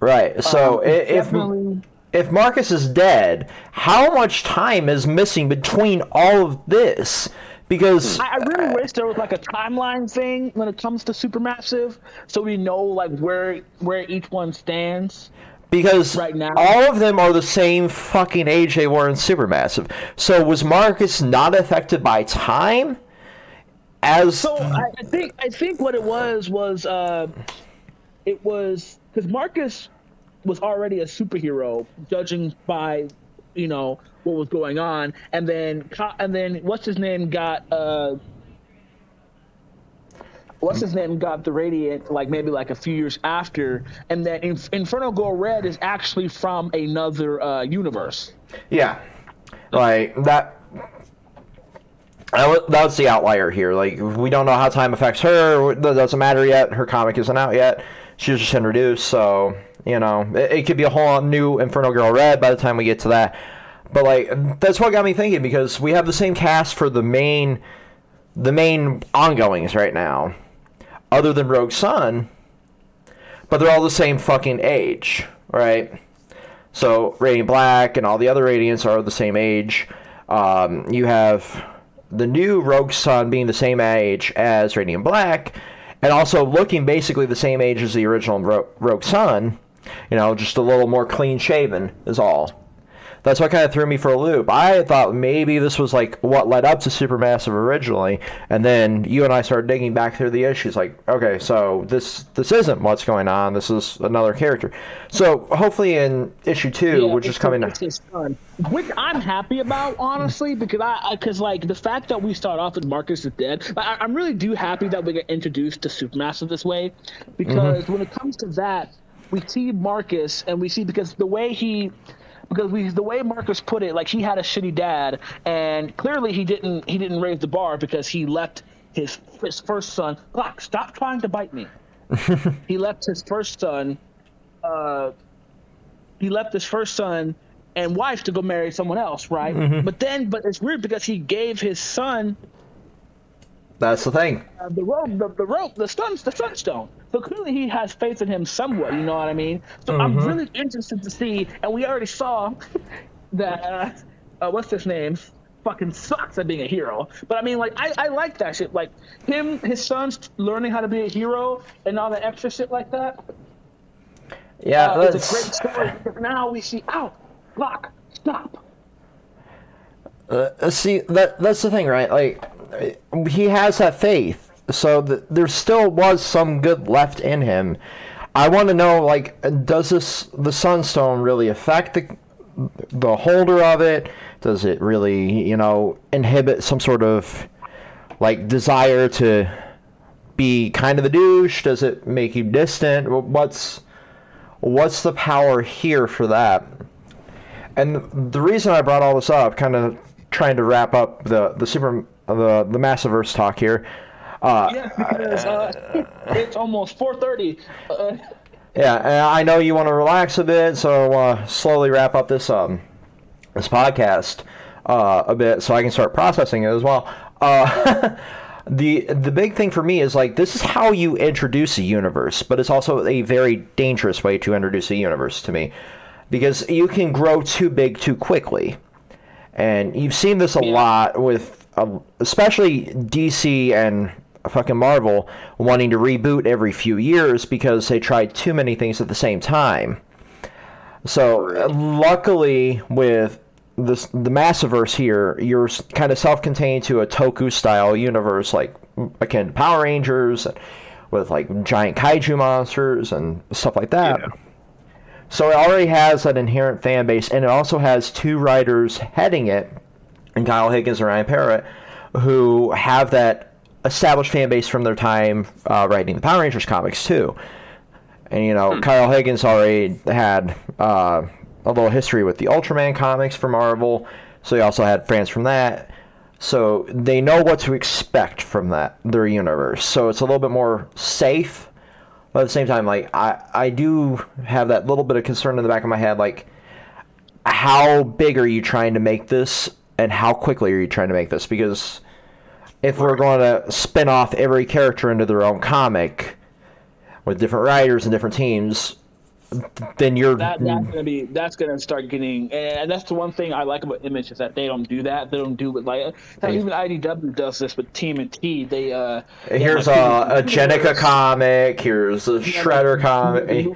Right. So um, if if Marcus is dead, how much time is missing between all of this? Because I, I really wish there was like a timeline thing when it comes to Supermassive, so we know like where where each one stands. Because Right now. all of them are the same fucking age they were in Supermassive. So was Marcus not affected by time? As So I, I think I think what it was was uh, it was because Marcus was already a superhero, judging by you know what was going on, and then and then what's his name got uh, what's his name got the radiant like maybe like a few years after, and then Inf- Inferno Go Red is actually from another uh, universe. Yeah, like that. That wa- that was the outlier here. Like we don't know how time affects her. That doesn't matter yet. Her comic isn't out yet. She was just introduced, so you know it, it could be a whole new Inferno Girl Red by the time we get to that. But like that's what got me thinking because we have the same cast for the main, the main ongoings right now, other than Rogue Sun. But they're all the same fucking age, right? So Radiant Black and all the other Radiants are the same age. Um, you have the new Rogue Sun being the same age as Radiant Black, and also looking basically the same age as the original Ro- Rogue Sun. You know, just a little more clean shaven is all. That's what kind of threw me for a loop. I thought maybe this was like what led up to Supermassive originally, and then you and I started digging back through the issues. Like, okay, so this this isn't what's going on. This is another character. So hopefully in issue two, Yeah, which is coming. it's his son. Which I'm happy about, honestly, because I because like the fact that we start off with Marcus is dead. I, I'm really do happy that we get introduced to Supermassive this way, because Mm-hmm. when it comes to that, we see Marcus and we see because the way he. Because we, the way Marcus put it, like he had a shitty dad, and clearly he didn't. He didn't raise the bar because he left his, his first son. Glock, stop trying to bite me. he left his first son uh, he left his first son and wife to go marry someone else, right? Mm-hmm. But then, but it's weird because he gave his son That's the thing. uh, the rope, the, the rope, the stun, the sunstone. So clearly he has faith in him somewhat. You know what I mean? So I'm Mm-hmm. really interested to see, and we already saw that. Uh, uh, what's his name? Fucking sucks at being a hero. But I mean, like, I, I like that shit. Like him, his son's learning how to be a hero and all the extra shit like that. Yeah, Uh, it's that's a great story now we see, ow, Glock, stop. Uh, see that that's the thing, right? Like he has that faith, so th- there still was some good left in him. I want to know, like, does this the Sunstone really affect the the holder of it? Does it really, you know, inhibit some sort of like desire to be kind of a douche? Does it make you distant? What's what's the power here for that? And the reason I brought all this up, kind of trying to wrap up the the super the the Massiverse talk here. Uh, Yeah, because uh, it's almost 4:30. Uh, yeah, I know you want to relax a bit, so slowly wrap up this um this podcast uh, a bit, so I can start processing it as well. Uh, the the big thing for me is like this is how you introduce a universe, but it's also a very dangerous way to introduce a universe to me, because you can grow too big too quickly, and you've seen this a lot with uh, especially DC and fucking Marvel wanting to reboot every few years because they tried too many things at the same time. So luckily with this the Massiverse here, you're kind of self-contained to a Toku style universe like akin to Power Rangers with like giant kaiju monsters and stuff like that. Yeah. So it already has that inherent fan base, and it also has two writers heading it, and Kyle Higgins and Ryan Parrott, who have that established fan base from their time uh, writing the Power Rangers comics too. And you know, Kyle Higgins already had uh, a little history with the Ultraman comics for Marvel, so he also had fans from that. So they know what to expect from that their universe. So it's a little bit more safe But at the same time, like I, I do have that little bit of concern in the back of my head, like how big are you trying to make this, and how quickly are you trying to make this? Because if we're going to spin off every character into their own comic with different writers and different teams, then you're that that's gonna be that's gonna start getting and that's the one thing I like about Image is that they don't do that. They don't do it like even IDW does this with TMNT. They uh here's have, a, a Jennika comic, here's a Shredder comic.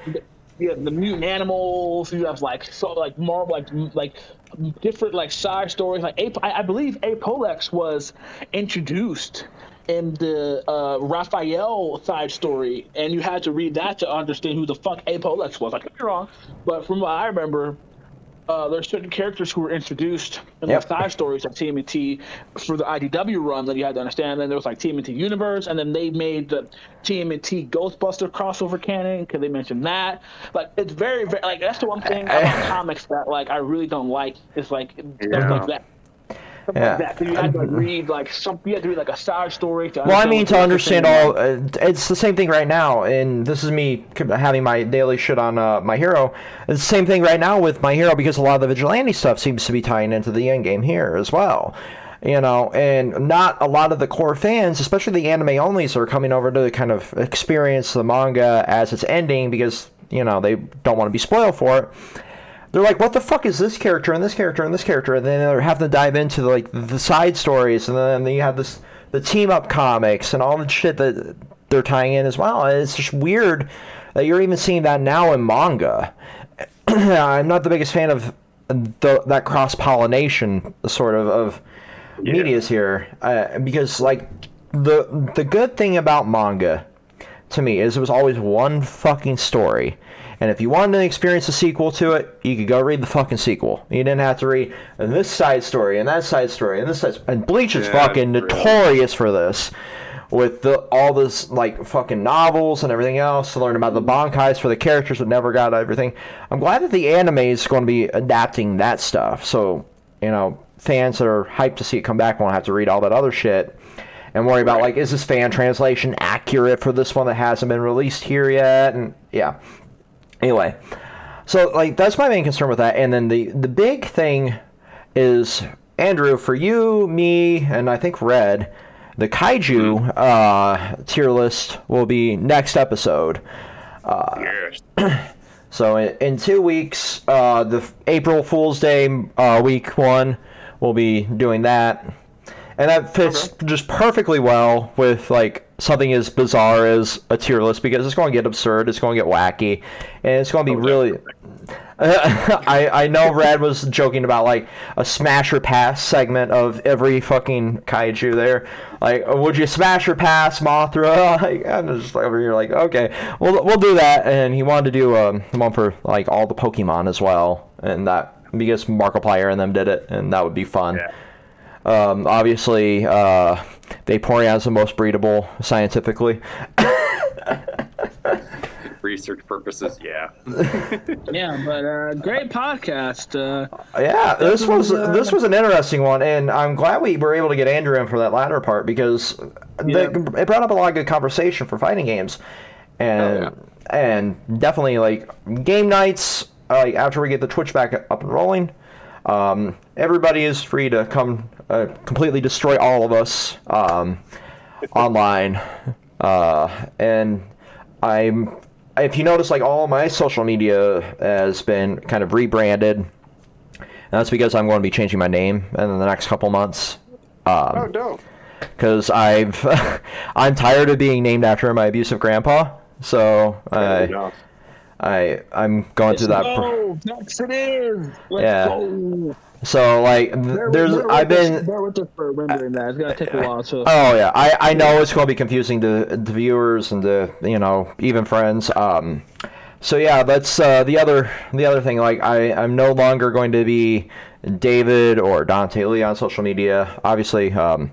You have the mutant animals. You have like so like Marvel like like different like side stories. Like I believe Apolex was introduced in the uh, Raphael side story, and you had to read that to understand who the fuck Apolex was. I could be wrong, but from what I remember, uh, there's certain characters who were introduced in Yep. the side stories of TMNT for the IDW run that you had to understand. then there was like TMNT Universe, and then they made the TMNT Ghostbuster crossover canon because they mentioned that. Like it's very, very like that's the one thing about comics that like I really don't like is like stuff like that. Yeah. like that. you had to like, read like some, you had to read like a side story. To Well, I mean, to understand understand what the all, uh, it's the same thing right now, and this is me having my daily shit on uh, my hero. It's the same thing right now with my hero because a lot of the vigilante stuff seems to be tying into the end game here as well. You know, and not a lot of the core fans, especially the anime onlys, are coming over to kind of experience the manga as it's ending because you know they don't want to be spoiled for it they're like, what the fuck is this character and this character and this character? And then they're having to dive into like the side stories, and then you have this the team up comics and all the shit that they're tying in as well. And it's just weird that you're even seeing that now in manga. I'm not the biggest fan of the, that cross pollination sort of of media's here uh, because like the the good thing about manga to me is it was always one fucking story. And if you wanted to experience a sequel to it, you could go read the fucking sequel. You didn't have to read this side story and that side story and this side. And Bleach is Yeah, fucking really. notorious for this, with the all this like fucking novels and everything else to learn about the bankais for the characters that never got everything. I'm glad that the anime is going to be adapting that stuff. So you know, fans that are hyped to see it come back won't have to read all that other shit and worry about like is this fan translation accurate for this one that hasn't been released here yet and yeah anyway so like that's my main concern with that and then the the big thing is andrew for you me and i think red the kaiju uh, tier list will be next episode. Yes. so in, in two weeks, uh, the April Fool's Day uh, week one, we'll be doing that, and that fits just perfectly well with like something as bizarre as a tier list because it's going to get absurd, it's going to get wacky, and it's going to be really. I I know Rad was joking about like a smash or pass segment of every fucking kaiju there. Like, would you smash or pass Mothra? Like, I'm just over here like, okay, we'll we'll do that. And he wanted to do um, one for like all the Pokemon as well, and that because Markiplier and them did it, and that would be fun. Yeah. Um, obviously, uh, Vaporeon's the most breedable scientifically. Research purposes, yeah. Yeah, but uh, great podcast. Uh, Yeah, this was uh, this was an interesting one, and I'm glad we were able to get Andrew in for that latter part because Yeah. the, it brought up a lot of good conversation for fighting games, and Oh, and definitely like game nights. Like after we get the Twitch back up and rolling, um, everybody is free to come uh, completely destroy all of us um, online, uh, and I'm. If you notice, like all my social media has been kind of rebranded. And that's because I'm going to be changing my name in the next couple months. Oh, Um, dope. because I've I'm tired of being named after my abusive grandpa. So I go. I I'm going through that. pr- go, next it is. Let's Yeah. go. So like Bear- there's bear I've been bear with us for remembering that. It's gonna take a while. So Oh yeah, I, I know it's going to be confusing to, to viewers and the you know even friends. Um, so yeah, that's uh, the other the other thing. Like I I'm no longer going to be David or Dante Lee on social media. Obviously, um,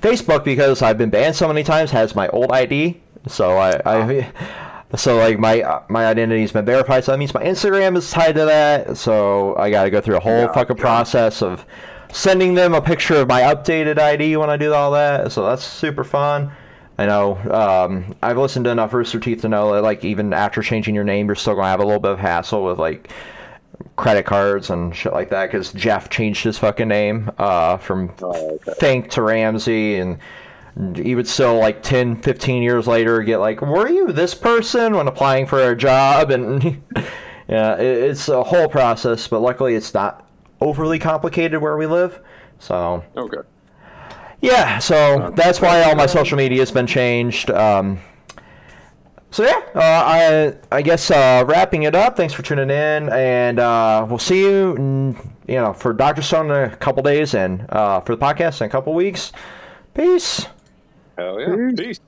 Facebook because I've been banned so many times has my old ID. So I, I so like my uh, my identity's been verified. So that means my Instagram is tied to that. So I got to go through a whole Yeah, fucking yeah. process of sending them a picture of my updated ID when I do all that. So that's super fun. I know um, I've listened to enough Rooster Teeth to know that like even after changing your name, you're still gonna have a little bit of hassle with like credit cards and shit like that because Geoff changed his fucking name uh, from Oh, okay. Fink to Ramsey and would still like 10 15 years later get like were you this person when applying for a job? And yeah it, it's a whole process but luckily it's not overly complicated where we live so Okay. yeah so that's why all my social media has been changed um, so yeah uh, I, I guess uh, wrapping it up thanks for tuning in and uh, we'll see you you know for dr stone in a couple days and uh, for the podcast in a couple weeks. Peace Hell yeah. Peace.